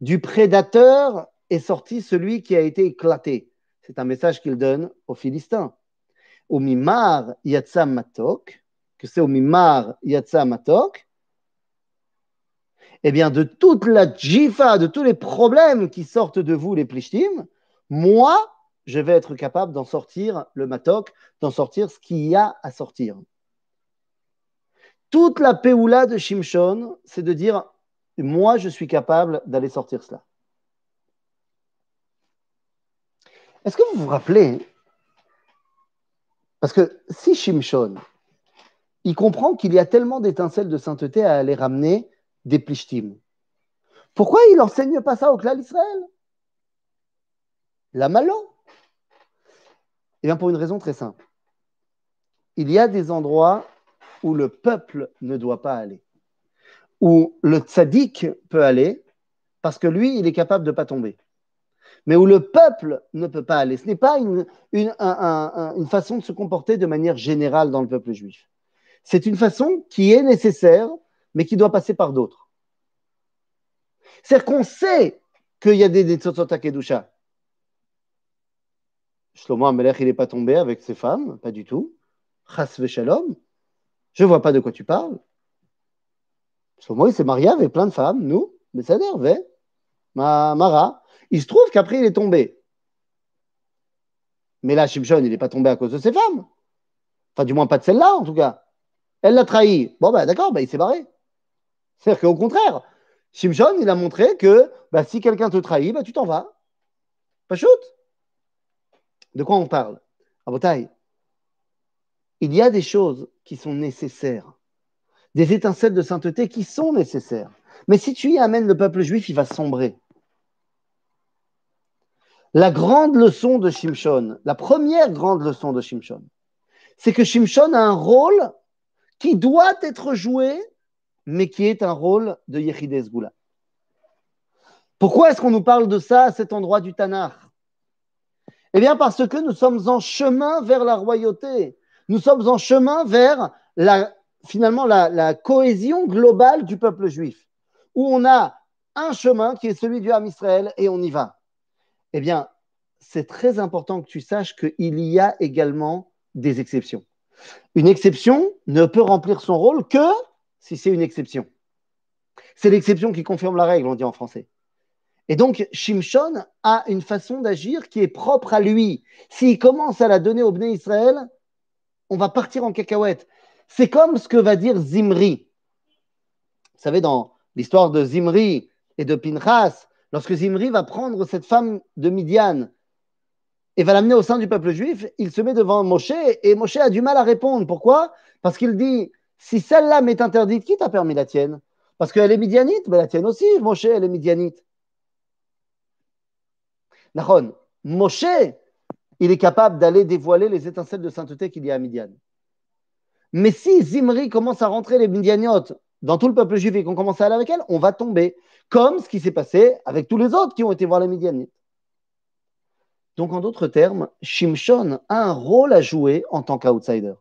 Du prédateur est sorti celui qui a été éclaté. C'est un message qu'il donne aux Philistins. Au mimar yatsamatok, que c'est au mimar yatsamatok, eh bien, de toute la jifa, de tous les problèmes qui sortent de vous, les plishtim, moi, je vais être capable d'en sortir le matok, d'en sortir ce qu'il y a à sortir. Toute la péoula de Shimshon, c'est de dire, moi, je suis capable d'aller sortir cela. Est-ce que vous vous rappelez? Parce que si Shimshon, il comprend qu'il y a tellement d'étincelles de sainteté à aller ramener des plishtim. Pourquoi il n'enseigne pas ça au clan d'Israël? La malo Eh bien, pour une raison très simple. Il y a des endroits où le peuple ne doit pas aller, où le tzaddik peut aller, parce que lui, il est capable de ne pas tomber. Mais où le peuple ne peut pas aller. Ce n'est pas une, une, une façon de se comporter de manière générale dans le peuple juif. C'est une façon qui est nécessaire mais qui doit passer par d'autres. C'est-à-dire qu'on sait qu'il y a des Netzotzot Kedusha. Shlomo Amelech, il n'est pas tombé avec ses femmes, pas du tout. Chas. Je ne vois pas de quoi tu parles. Shlomo, il s'est marié avec plein de femmes, nous, mais ça énerve, Ma, Mara. Il se trouve qu'après, il est tombé. Mais là, Shimshon, il n'est pas tombé à cause de ses femmes. Enfin, du moins, pas de celle-là, en tout cas. Elle l'a trahi. Bon, ben d'accord, ben, il s'est barré. C'est-à-dire qu'au contraire, Shimshon, il a montré que bah, si quelqu'un te trahit, bah, tu t'en vas. Pas shoot. De quoi on parle? À il y a des choses qui sont nécessaires, des étincelles de sainteté qui sont nécessaires. Mais si tu y amènes le peuple juif, il va sombrer. La grande leçon de Shimshon, la première grande leçon de Shimshon, c'est que Shimshon a un rôle qui doit être joué mais qui est un rôle de Yechides Goula. Pourquoi est-ce qu'on nous parle de ça à cet endroit du Tanakh? Eh bien, parce que nous sommes en chemin vers la royauté. Nous sommes en chemin vers la, finalement la, la cohésion globale du peuple juif, où on a un chemin qui est celui du Ham Israël et on y va. Eh bien, c'est très important que tu saches qu'il y a également des exceptions. Une exception ne peut remplir son rôle que si c'est une exception. C'est l'exception qui confirme la règle, on dit en français. Et donc, Shimshon a une façon d'agir qui est propre à lui. S'il commence à la donner au Bnei Israël, on va partir en cacahuète. C'est comme ce que va dire Zimri. Vous savez, dans l'histoire de Zimri et de Pinchas, lorsque Zimri va prendre cette femme de Midian et va l'amener au sein du peuple juif, il se met devant Moshe et Moshe a du mal à répondre. Pourquoi? Parce qu'il dit si celle-là m'est interdite, qui t'a permis la tienne? Parce qu'elle est midianite, mais la tienne aussi, Moshe, elle est midianite. Nahon, Moshe, il est capable d'aller dévoiler les étincelles de sainteté qu'il y a à Midian. Mais si Zimri commence à rentrer les Midianiotes dans tout le peuple juif et qu'on commence à aller avec elle, on va tomber. Comme ce qui s'est passé avec tous les autres qui ont été voir les Midianites. Donc, en d'autres termes, Shimshon a un rôle à jouer en tant qu'outsider.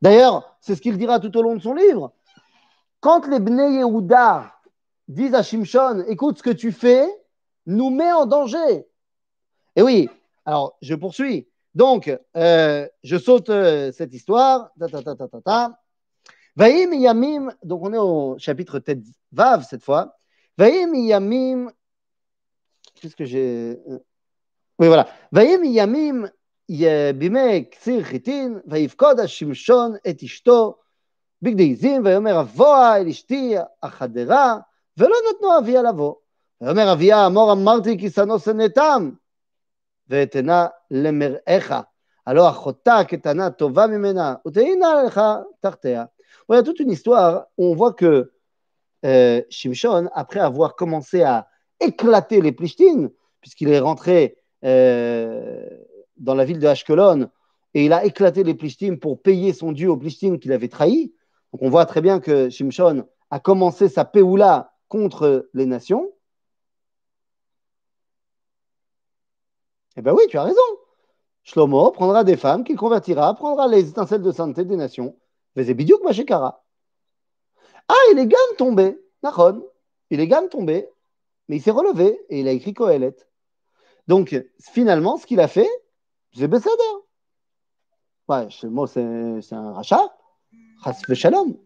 D'ailleurs, c'est ce qu'il dira tout au long de son livre. Quand les Bnei Yehuda disent à Shimshon, écoute, ce que tu fais nous met en danger. Et oui, alors je poursuis. Donc, euh, je saute euh, cette histoire. Ta. Vaïm Yamim, donc on est au chapitre Ted Vav cette fois. Vaïm Yamim, qu'est-ce que j'ai. euh, Oui, voilà. Vaïm Yamim, בימי קציר חיטין, ויפקוד השמשון את אשתו בגדי עזים, ויאמר אבוה אל אשתי החדרה, ולא נתנו אביה לבוא. ויאמר אביה אמור אמרתי כי שנוא שנאתם, ואתנה למרעך, הלא אחותה קטנה טובה ממנה, ותהינה לך תחתיה. Il y a toute une histoire où on voit que euh, Shimshon, après avoir commencé à éclater les Plichtines, puisqu'il est rentré euh, dans la ville de Ashkelon et il a éclaté les Plichtines pour payer son dû aux Plichtines qu'il avait trahi. Donc on voit très bien que Shimshon a commencé sa péoula contre les nations. Eh bien oui, tu as raison. Shlomo prendra des femmes qu'il convertira, prendra les étincelles de sainteté des nations. Faisait bidouk machekara. Ah, il est gamme tombé. Nachon. Il est gamme tombé. Mais il s'est relevé et il a écrit Kohelet. Donc, finalement, ce qu'il a fait, mot, c'est c'est un rachat. Chas shalom.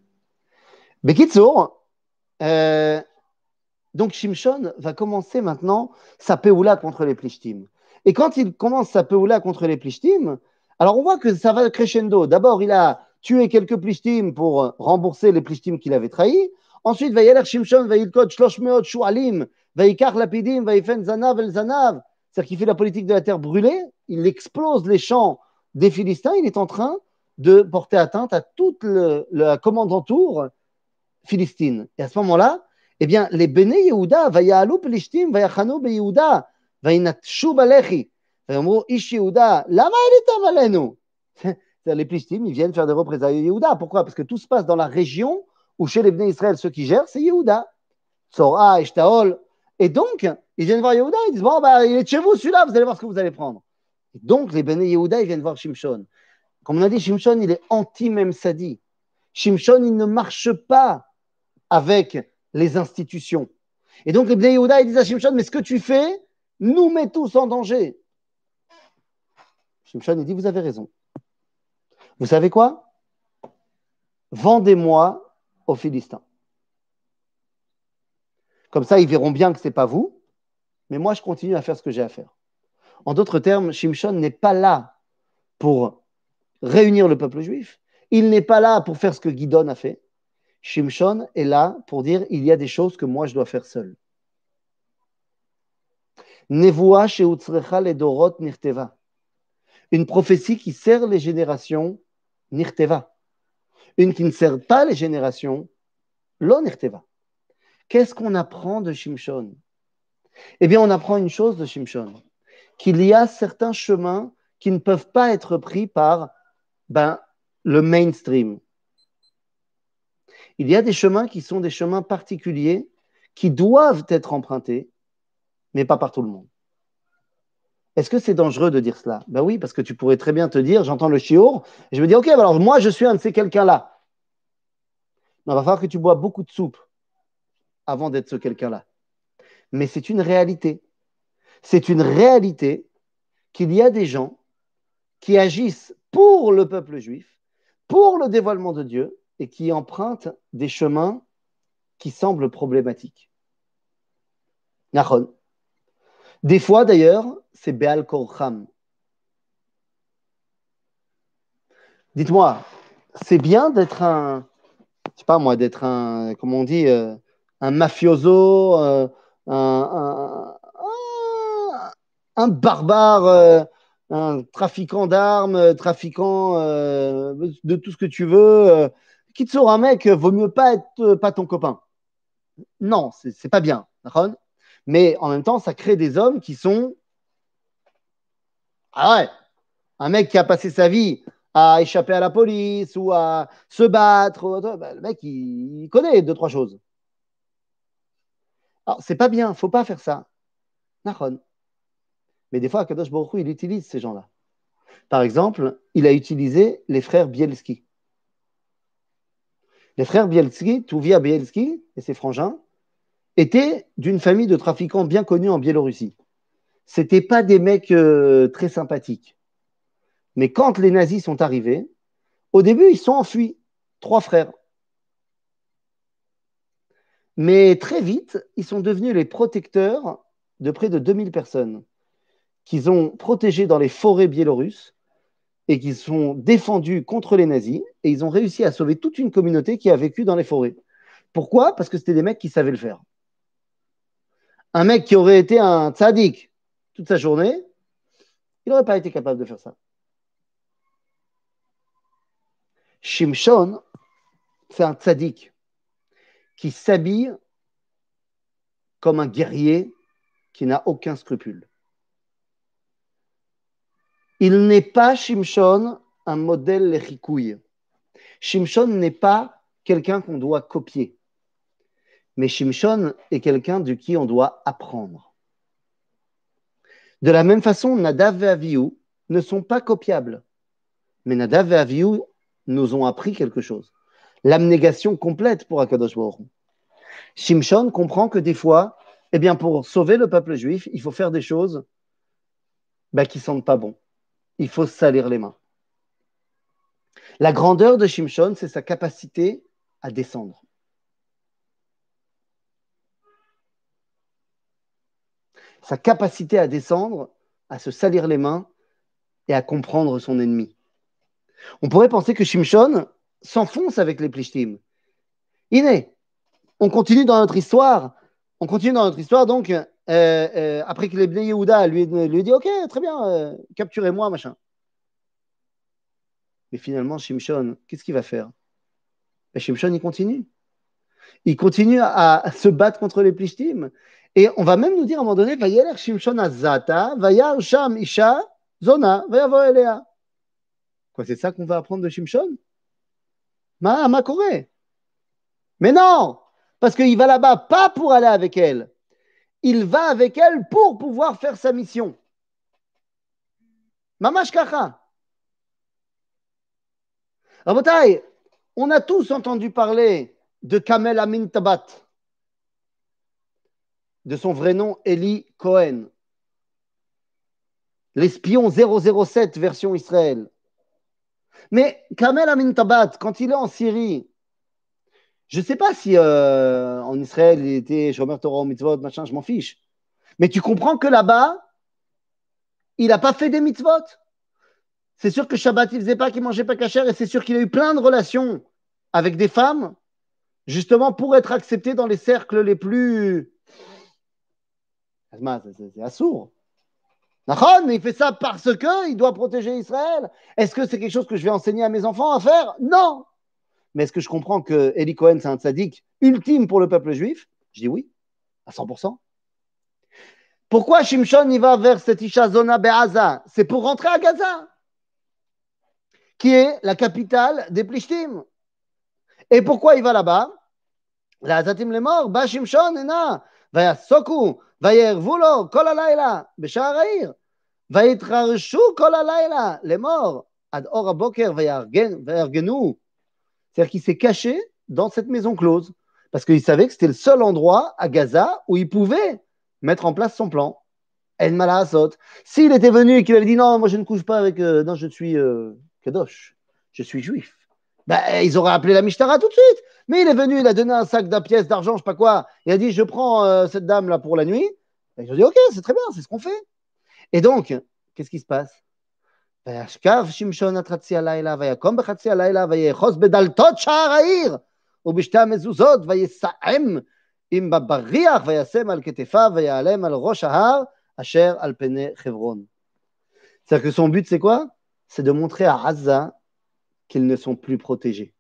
Bekitsour, euh, donc Shimshon va commencer maintenant sa péoula contre les Plishtim. Et quand il commence sa péoula contre les Plishtim, alors on voit que ça va crescendo. D'abord, il a tué quelques Plishtim pour rembourser les Plishtim qu'il avait trahis. Ensuite, va yeler Shimshon, va meot shualim, va yikar lapidim, va yifen zanav el zanav. C'est-à-dire qu'il fait la politique de la terre brûlée, il explose les champs des Philistins, il est en train de porter atteinte à toute la commandantour philistine. Et à ce moment-là, eh bien, les Bene Yehuda, Vaya'alu Pelishtim, Be Yehuda, Balechi, Vayamru Ish Yehuda, Lama elitam alenu Les Plishtim, ils viennent faire des représailles à Yehuda. Pourquoi? Parce que tout se passe dans la région où chez les Bnei Israël, ceux qui gèrent, c'est Yehuda. Tzora, Eshtaol. Et donc, ils viennent voir Yehuda, ils disent Bon, bah, il est chez vous celui-là, vous allez voir ce que vous allez prendre. Et donc, les Bene Yehuda, viennent voir Shimshon. Comme on a dit, Shimshon, il est anti-Memsadi. Shimshon, il ne marche pas avec les institutions. Et donc, les Bnei Yehuda, disent à Shimshon Mais ce que tu fais nous met tous en danger. Shimshon, il dit Vous avez raison. Vous savez quoi? Vendez-moi aux Philistins. Comme ça, ils verront bien que ce n'est pas vous, mais moi, je continue à faire ce que j'ai à faire. En d'autres termes, Shimshon n'est pas là pour réunir le peuple juif. Il n'est pas là pour faire ce que Guidon a fait. Shimshon est là pour dire il y a des choses que moi, je dois faire seul. Une prophétie qui sert les générations, nirteva. Une qui ne sert pas les générations, lo nirteva. Qu'est-ce qu'on apprend de Shimshon? Eh bien, on apprend une chose de Shimshon, qu'il y a certains chemins qui ne peuvent pas être pris par ben, le mainstream. Il y a des chemins qui sont des chemins particuliers qui doivent être empruntés, mais pas par tout le monde. Est-ce que c'est dangereux de dire cela? Ben oui, parce que tu pourrais très bien te dire, j'entends le chiour, et je me dis, ok, alors moi je suis un de ces quelqu'un-là. Il va falloir que tu bois beaucoup de soupe avant d'être ce quelqu'un-là. Mais c'est une réalité. C'est une réalité qu'il y a des gens qui agissent pour le peuple juif, pour le dévoilement de Dieu, et qui empruntent des chemins qui semblent problématiques. Nachon. Des fois, d'ailleurs, c'est Beal Korcham. Dites-moi, c'est bien d'être un, je sais pas moi, d'être un, comment on dit, euh, un mafioso, euh, un, un, barbare, euh, un trafiquant d'armes, euh, trafiquant euh, de tout ce que tu veux. qui te sort un mec, vaut mieux pas être pas ton copain. Non, c'est pas bien, mais en même temps, ça crée des hommes qui sont. Ah ouais, un mec qui a passé sa vie à échapper à la police ou à se battre, bah, le mec, il, il connaît deux, trois choses. Alors, c'est pas bien, faut pas faire ça. Nahon. Mais des fois, Kadosh Baruch il utilise ces gens-là. Par exemple, il a utilisé les frères Bielski. Les frères Bielski, Tuvia Bielski et ses frangins, étaient d'une famille de trafiquants bien connus en Biélorussie. C'était pas des mecs euh, très sympathiques. Mais quand les nazis sont arrivés, au début, ils sont enfuis, trois frères. Mais très vite, ils sont devenus les protecteurs de près de 2000 personnes qu'ils ont protégées dans les forêts biélorusses et qui sont défendus contre les nazis et ils ont réussi à sauver toute une communauté qui a vécu dans les forêts. Pourquoi? Parce que c'était des mecs qui savaient le faire. Un mec qui aurait été un tzaddik toute sa journée, il n'aurait pas été capable de faire ça. Shimshon, c'est un tzaddik qui s'habille comme un guerrier qui n'a aucun scrupule. Il n'est pas Shimshon un modèle lechikouille. Shimshon n'est pas quelqu'un qu'on doit copier. Mais Shimshon est quelqu'un de qui on doit apprendre. De la même façon, Nadav et Avihu ne sont pas copiables. Mais Nadav et Avihu nous ont appris quelque chose. L'abnégation complète pour Akadosh Baruch Shimshon comprend que des fois, eh bien, pour sauver le peuple juif, il faut faire des choses bah, qui ne sentent pas bon. Il faut salir les mains. La grandeur de Shimshon, c'est sa capacité à descendre. Sa capacité à descendre, à se salir les mains et à comprendre son ennemi. On pourrait penser que Shimshon s'enfonce avec les Plishtim. Iné, on continue dans notre histoire. On continue dans notre histoire, donc, euh, euh, après que les Bnei Yehuda lui, lui dit Ok, très bien, euh, capturez-moi, machin. Mais finalement, Shimshon, qu'est-ce qu'il va faire? Ben, Shimshon, il continue. Il continue à, se battre contre les Plishtim. Et on va même nous dire à un moment donné Shimshon Azata, Vayar Sham Isha, Zona, Vayavo Elea. Quoi, c'est ça qu'on va apprendre de Shimshon? Ma, ma Mais non Parce qu'il va là-bas pas pour aller avec elle. Il va avec elle pour pouvoir faire sa mission. Mamash Kacha. Rabotai, on a tous entendu parler de Kamel Amin Tabat, de son vrai nom Eli Cohen, l'espion 007 version Israël. Mais Kamel Amin Tabat, quand il est en Syrie, je ne sais pas si euh, en Israël il était Shomer Torah mitzvot, machin, je m'en fiche. Mais tu comprends que là-bas, il n'a pas fait des mitzvot. C'est sûr que Shabbat, il faisait pas, qu'il mangeait pas cachère, et c'est sûr qu'il a eu plein de relations avec des femmes, justement pour être accepté dans les cercles les plus. C'est assourd. Mais il fait ça parce qu'il doit protéger Israël. Est-ce que c'est quelque chose que je vais enseigner à mes enfants à faire? Non. Mais est-ce que je comprends que Eli Cohen, c'est un tzaddik ultime pour le peuple juif? Je dis oui, à 100%. Pourquoi Shimshon y va vers cette Isha Zona Be'aza? C'est pour rentrer à Gaza qui est la capitale des Plishtim. Et pourquoi il va là-bas? La Azatim les morts, Bashim Shon, Ena, Vaya Soku, Vayer Vulo, Kol Alayla, Beshar Aïr, Vayitrarshu Kol Alayla, les morts, Ad Or Boker, Vayargenu. C'est-à-dire qu'il s'est caché dans cette maison close parce qu'il savait que c'était le seul endroit à Gaza où il pouvait mettre en place son plan. El Malaasot. S'il était venu et qu'il avait dit non, moi je ne couche pas avec. Euh, non, je suis. Euh, Kadosh, je suis juif. Ben, ils auraient appelé la Mishtara tout de suite. Mais il est venu, il a donné un sac d'un pièce d'argent, je sais pas quoi. Il a dit Je prends euh, cette dame-là pour la nuit. Et je dis Ok, c'est très bien, c'est ce qu'on fait. Et donc, qu'est-ce qui se passe? וישכב שמשון עד חצי הלילה, ויקום בחצי הלילה, ויאחוז בדלתות שער העיר, ובשתי המזוזות, ויסעם עם בבריח, וישם על כתפיו, ויעלם על ראש ההר, אשר על פני חברון. C'est-à-dire que son but, c'est quoi c'est de montrer à Gaza qu'ils ne sont plus protégés.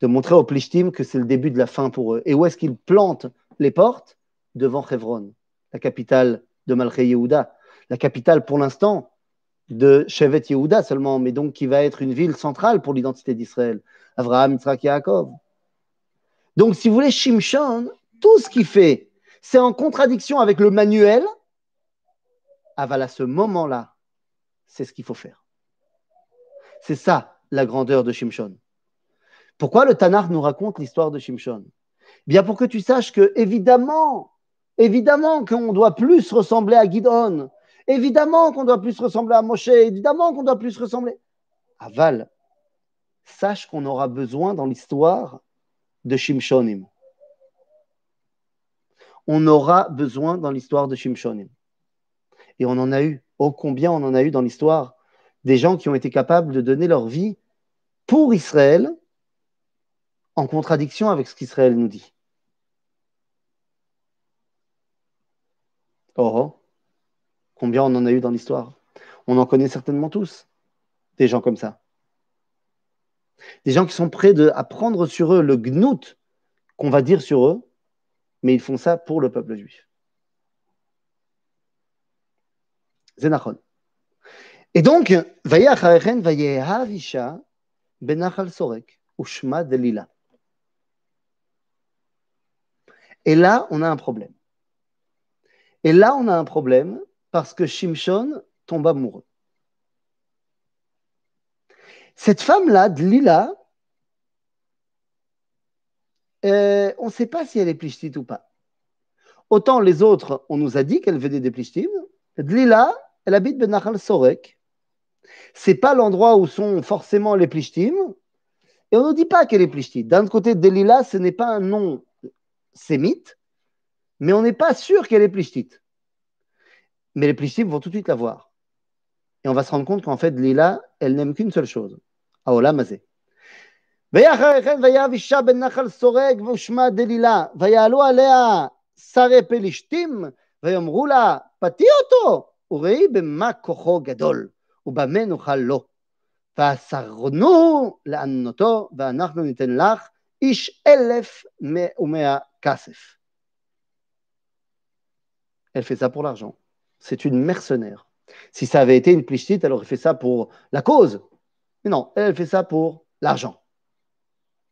De montrer aux Plishtim que c'est le début de la fin pour eux. Et où est-ce qu'ils plantent les portes Devant Hebron, la capitale de Malché Yehuda, la capitale pour l'instant de Shevet Yehuda seulement, mais donc qui va être une ville centrale pour l'identité d'Israël. Avraham, Yitzhak, Yaakov. Donc, si vous voulez, Shimshon, tout ce qu'il fait, c'est en contradiction avec le manuel Aval à ce moment-là, c'est ce qu'il faut faire. C'est ça la grandeur de Shimshon. Pourquoi le Tanakh nous raconte l'histoire de Shimshon? Bien pour que tu saches que, évidemment, évidemment qu'on doit plus ressembler à Gidon, évidemment qu'on doit plus ressembler à Moshe, évidemment qu'on doit plus ressembler. Aval, sache qu'on aura besoin dans l'histoire de Shimshonim. On aura besoin dans l'histoire de Shimshonim. Et on en a eu. Oh, combien on en a eu dans l'histoire des gens qui ont été capables de donner leur vie pour Israël en contradiction avec ce qu'Israël nous dit. Oh, oh, combien on en a eu dans l'histoire? On en connaît certainement tous, des gens comme ça. Des gens qui sont prêts à prendre sur eux le gnout qu'on va dire sur eux, mais ils font ça pour le peuple juif. Zénachon. Et donc, Sorek, Ushma Delila. Et là, on a un problème. Et là, on a un problème parce que Shimshon tombe amoureux. Cette femme-là, Delila, euh, on ne sait pas si elle est plichtite ou pas. Autant les autres, on nous a dit qu'elle venait des plichtim. Delila, elle habite Benachal Sorek. C'est pas l'endroit où sont forcément les plichtim. Et on ne dit pas qu'elle est plichtite. D'un côté, Delila, ce n'est pas un nom sémite, mais on n'est pas sûr qu'elle est plichtite. Mais les plichtim vont tout de suite la voir. Et on va se rendre compte qu'en fait, Delila, elle n'aime qu'une seule chose. Aola Mazé. ויהב אישה בן נחל סורג ושמה דלילה, ויעלו עליה שרי פלישתים, ויאמרו לה, פתי אותו, וראי במה כוחו גדול, ובמה נאכל לו. ואסרנו לענותו, ואנחנו ניתן לך איש אלף ומאה כסף. Elle fait ça pour l'argent. C'est une mercenaire. Si ça avait été une plichtite, elle aurait fait ça pour la cause. Mais non, elle fait ça pour l'argent.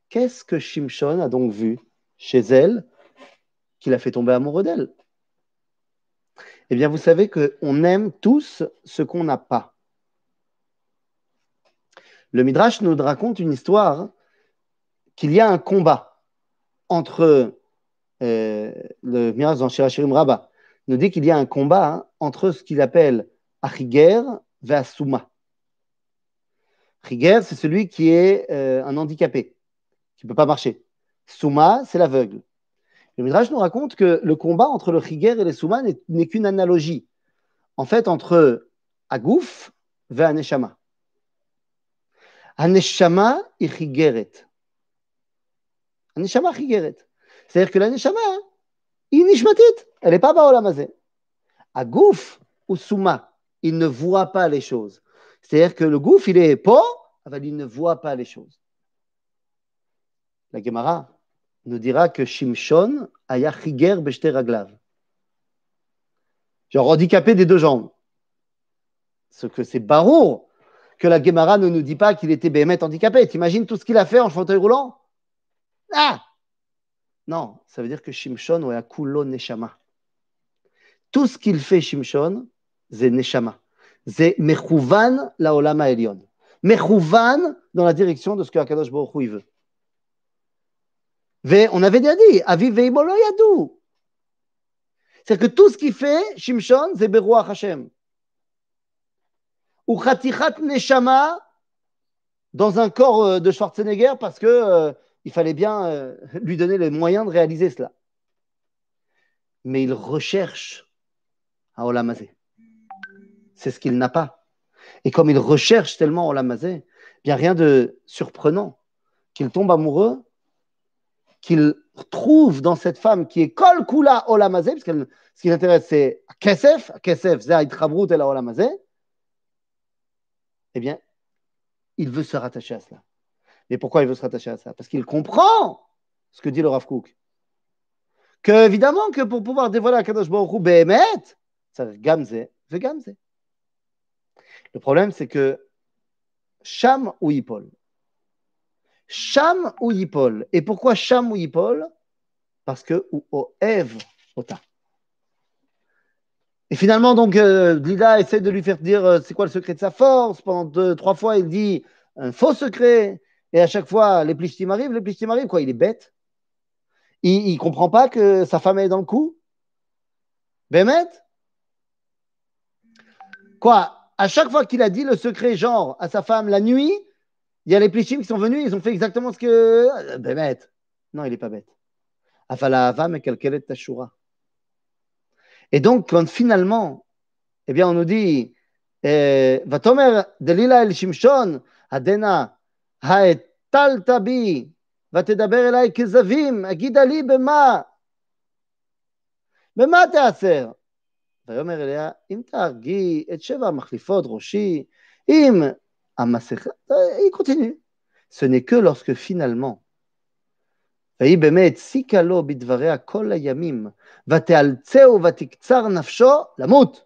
Qu'est-ce que Shimshon a donc vu chez elle qui l'a fait tomber amoureux d'elle? Eh bien, vous savez qu'on aime tous ce qu'on n'a pas. Le Midrash nous raconte une histoire qu'il y a un combat entre euh, le Midrash dans Shirachirim Rabba nous dit qu'il y a un combat hein, entre ce qu'il appelle Achiger et Asuma. Achiger, c'est celui qui est euh, un handicapé qui ne peut pas marcher. Souma, c'est l'aveugle. Le Midrash nous raconte que le combat entre le Chiger et les Souma n'est qu'une analogie. En fait, entre Agouf et Aneshama. Aneshama et Chigeret. Aneshama Chigeret. C'est-à-dire que l'Aneshama, il. Elle n'est pas baolamazé. Agouf ou Souma, il ne voit pas les choses. C'est-à-dire que le gouf, il est pas, il ne voit pas les choses la Gemara nous dira que Shimshon aya chiger raglav. Genre handicapé des deux jambes. Ce que c'est barour que la Gemara ne nous dit pas qu'il était béhémet handicapé. T'imagines tout ce qu'il a fait en fauteuil roulant? Ah Non, ça veut dire que Shimshon ou kulo neshama. Tout ce qu'il fait Shimshon, c'est neshama. C'est mechouvan la olama elion. Mechouvan dans la direction de ce que Akadosh Baruch veut on avait déjà dit, Aviv Veibolo Yadou. C'est-à-dire que tout ce qu'il fait, Shimshon, c'est Beruach Hashem. Ou Khatichat Neshama dans un corps euh, de Schwarzenegger parce que euh, il fallait bien euh, lui donner les moyens de réaliser cela. Mais il recherche à Olamazé. C'est ce qu'il n'a pas. Et comme il recherche tellement Olamazé, bien rien de surprenant qu'il tombe amoureux qu'il trouve dans cette femme qui est Kol Kula Olamazé, parce que ce qui l'intéresse, c'est Kesef, Kesef, Chabrut et la Olamazé, eh bien, il veut se rattacher à cela. Mais pourquoi il veut se rattacher à ça? Parce qu'il comprend ce que dit le Rav Kook. Que, évidemment, que pour pouvoir dévoiler à Kadosh Baruch Hu Behemet, ça veut Gamze, veut Gamze. Le problème, c'est que Sham ou Yipol, Cham ou Yipol? Et pourquoi Cham ou Yipol? Parce que ou Oev Ota. Et finalement, donc, euh, Lila essaie de lui faire dire euh, c'est quoi le secret de sa force? Pendant deux, trois fois, il dit un faux secret. Et à chaque fois, les plishtim arrivent, les plishtim arrivent, quoi. Il est bête. Il ne comprend pas que sa femme est dans le coup. Bémet? Quoi? À chaque fois qu'il a dit le secret, genre, à sa femme la nuit, il y a les plishtim qui sont venus, ils ont fait exactement ce que. Euh, Bémet Non, il n'est pas bête. Et donc, quand finalement, eh bien, on nous dit, eh, Vatomer, Delila el Shimshon, Adena, האטלת בי, ותדבר אליי כזבים, אגידה לי במה? במה תעשר? ויאמר אליה, אם תהרגי את שבע מחליפות ראשי, אם המסכה. Ce n'est que lorsque finalement, ויהי באמת סיקה לו בדבריה כל הימים, ותאלצהו ותקצר נפשו למות.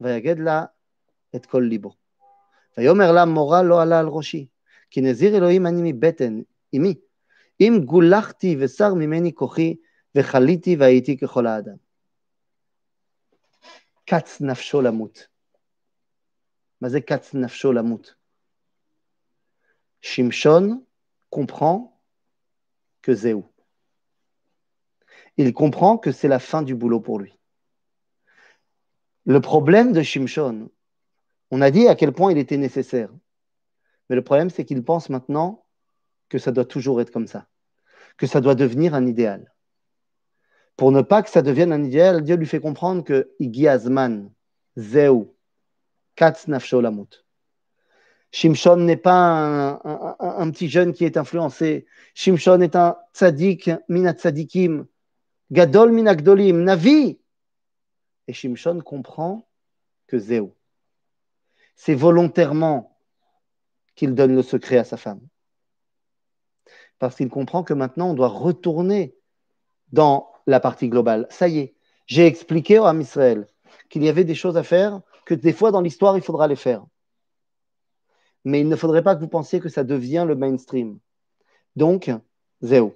ויגד לה את כל ליבו. ויאמר לה מורה לא עלה על ראשי, כי נזיר אלוהים אני מבטן, אמי, אם גולחתי ושר ממני כוחי, וחליתי והייתי ככל האדם. קץ נפשו למות. מה זה קץ נפשו למות? שמשון comprend que Zéou. Il comprend que c'est la fin du boulot pour lui. Le problème de Shimshon, on a dit à quel point il était nécessaire. Mais le problème, c'est qu'il pense maintenant que ça doit toujours être comme ça, que ça doit devenir un idéal. Pour ne pas que ça devienne un idéal, Dieu lui fait comprendre que Igi Azman, Zéou, Katz Nafsholamut. Shimshon n'est pas un, petit jeune qui est influencé. Shimshon est un tzaddik, minat tzaddikim, gadol minagdolim, navi. Et Shimshon comprend que Zéo, c'est volontairement qu'il donne le secret à sa femme. Parce qu'il comprend que maintenant on doit retourner dans la partie globale. Ça y est, j'ai expliqué Ham Israël qu'il y avait des choses à faire, que des fois dans l'histoire il faudra les faire mais il ne faudrait pas que vous pensiez que ça devient le mainstream. Donc, zéro.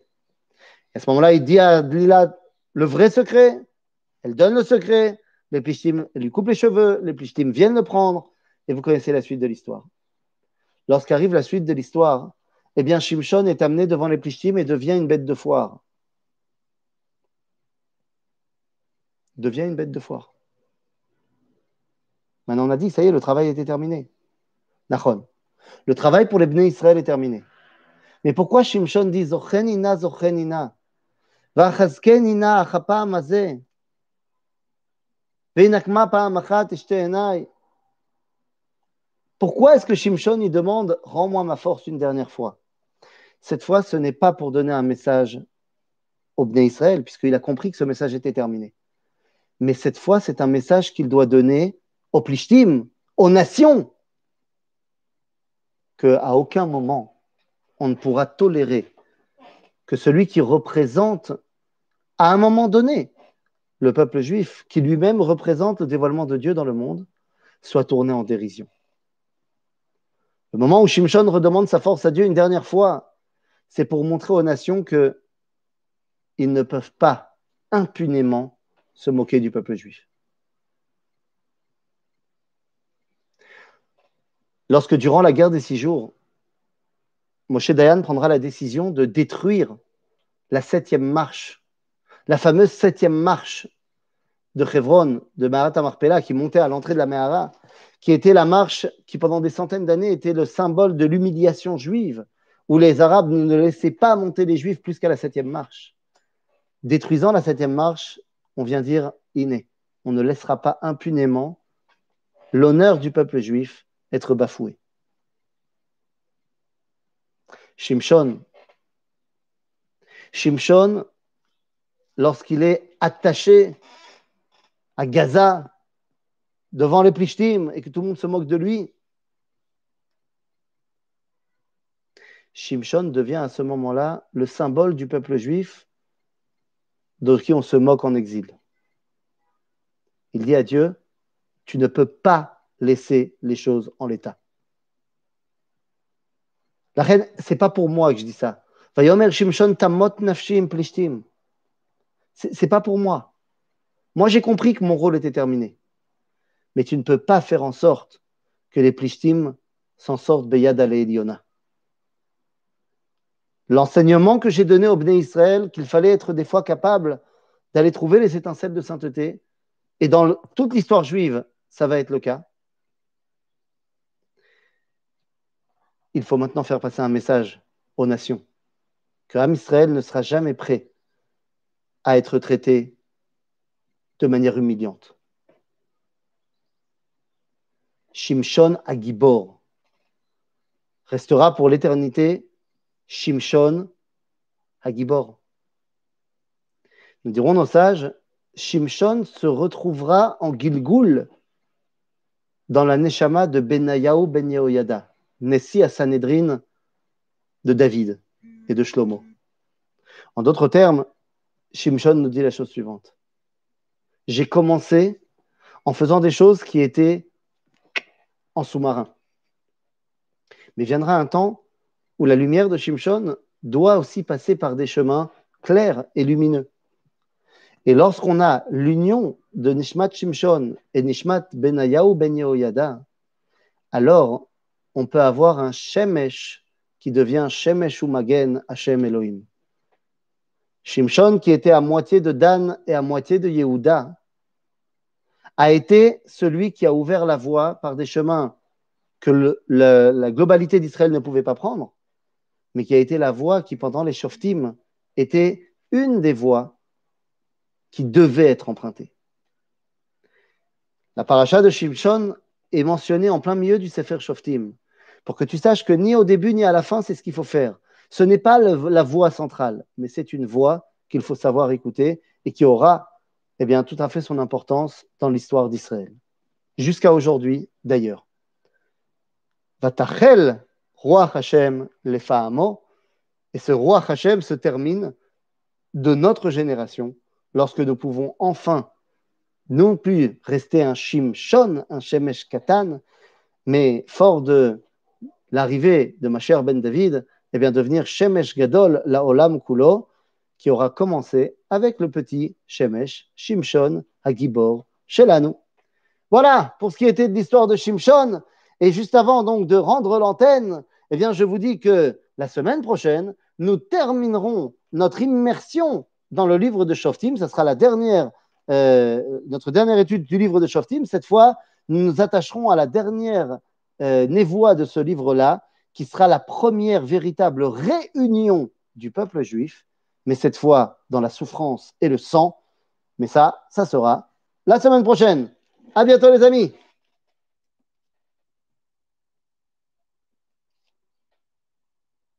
À ce moment-là, il dit à Lila le vrai secret, elle donne le secret, les plichtim lui coupent les cheveux, les plichtim viennent le prendre, et vous connaissez la suite de l'histoire. Lorsqu'arrive la suite de l'histoire, eh bien, Shimshon est amené devant les plichtim et devient une bête de foire. Devient une bête de foire. Maintenant, on a dit, ça y est, le travail était terminé. Nachon. Le travail pour les Bnei Israël est terminé. Mais pourquoi Shimshon dit Zochenina, Zochenina? Vachazkenina, Achapam Azeh Veinakma Pourquoi est-ce que Shimshon il demande Rends-moi ma force une dernière fois? Cette fois, ce n'est pas pour donner un message au Bnei Israël, puisqu'il a compris que ce message était terminé. Mais cette fois, c'est un message qu'il doit donner aux Plishtim, aux nations qu'à aucun moment on ne pourra tolérer que celui qui représente à un moment donné le peuple juif, qui lui-même représente le dévoilement de Dieu dans le monde, soit tourné en dérision. Le moment où Shimshon redemande sa force à Dieu une dernière fois, c'est pour montrer aux nations que ils ne peuvent pas impunément se moquer du peuple juif. lorsque durant la guerre des six jours, Moshe Dayan prendra la décision de détruire la septième marche, la fameuse septième marche de Hebron, de Mahat Marpella, qui montait à l'entrée de la Mehara, qui était la marche qui, pendant des centaines d'années, était le symbole de l'humiliation juive, où les Arabes ne laissaient pas monter les Juifs plus qu'à la septième marche. Détruisant la septième marche, on vient dire inné. On ne laissera pas impunément l'honneur du peuple juif être bafoué. Shimshon, Shimshon, lorsqu'il est attaché à Gaza devant les Plishtim et que tout le monde se moque de lui, Shimshon devient à ce moment-là le symbole du peuple juif de qui on se moque en exil. Il dit à Dieu, tu ne peux pas laisser les choses en l'état. La reine, c'est pas pour moi que je dis ça. C'est pas pour moi. Moi, j'ai compris que mon rôle était terminé. Mais tu ne peux pas faire en sorte que les Plishtim s'en sortent Beyad Eliona. L'enseignement que j'ai donné au Bnei Israël, qu'il fallait être des fois capable d'aller trouver les étincelles de sainteté, et dans toute l'histoire juive, ça va être le cas. Il faut maintenant faire passer un message aux nations que Am Israël ne sera jamais prêt à être traité de manière humiliante. Shimshon Agibor restera pour l'éternité Shimshon Agibor. Nous dirons nos sages, Shimshon se retrouvera en Gilgul dans la Neshama de Benayahu Ben Yehoyada, Nessi à Sanhedrin de David et de Shlomo. En d'autres termes, Shimshon nous dit la chose suivante. J'ai commencé en faisant des choses qui étaient sous-marin. Mais viendra un temps où la lumière de Shimshon doit aussi passer par des chemins clairs et lumineux. Et lorsqu'on a l'union de Nishmat Shimshon et Nishmat Benayahu Ben Yehoyada, alors on peut avoir un Shemesh qui devient Shemesh Umagen Hashem Elohim. Shimshon, qui était à moitié de Dan et à moitié de Yehuda, a été celui qui a ouvert la voie par des chemins que la globalité d'Israël ne pouvait pas prendre, mais qui a été la voie qui, pendant les Shoftim, était une des voies qui devait être empruntée. La paracha de Shimshon est mentionnée en plein milieu du Sefer Shoftim, pour que tu saches que ni au début ni à la fin, c'est ce qu'il faut faire. Ce n'est pas la voie centrale, mais c'est une voie qu'il faut savoir écouter et qui aura eh bien, tout à fait son importance dans l'histoire d'Israël. Jusqu'à aujourd'hui, d'ailleurs. Vatachel, roi Hashem, les et ce roi Hashem se termine de notre génération, lorsque nous pouvons enfin non plus rester un Shimshon, un Shemesh Katan, mais fort de l'arrivée de ma chère Ben David, eh bien devenir Shemesh Gadol, la Olam Kulo, qui aura commencé avec le petit Shemesh, Shimshon, Hagibor, Shelanu. Voilà pour ce qui était de l'histoire de Shimshon. Et juste avant donc de rendre l'antenne, eh bien, je vous dis que la semaine prochaine, nous terminerons notre immersion dans le livre de Shoftim. Ce sera euh, notre dernière étude du livre de Shoftim. Cette fois, nous nous attacherons à la dernière euh, névoie de ce livre-là, qui sera la première véritable réunion du peuple juif, mais cette fois dans la souffrance et le sang. Mais ça, ça sera la semaine prochaine. À bientôt, les amis.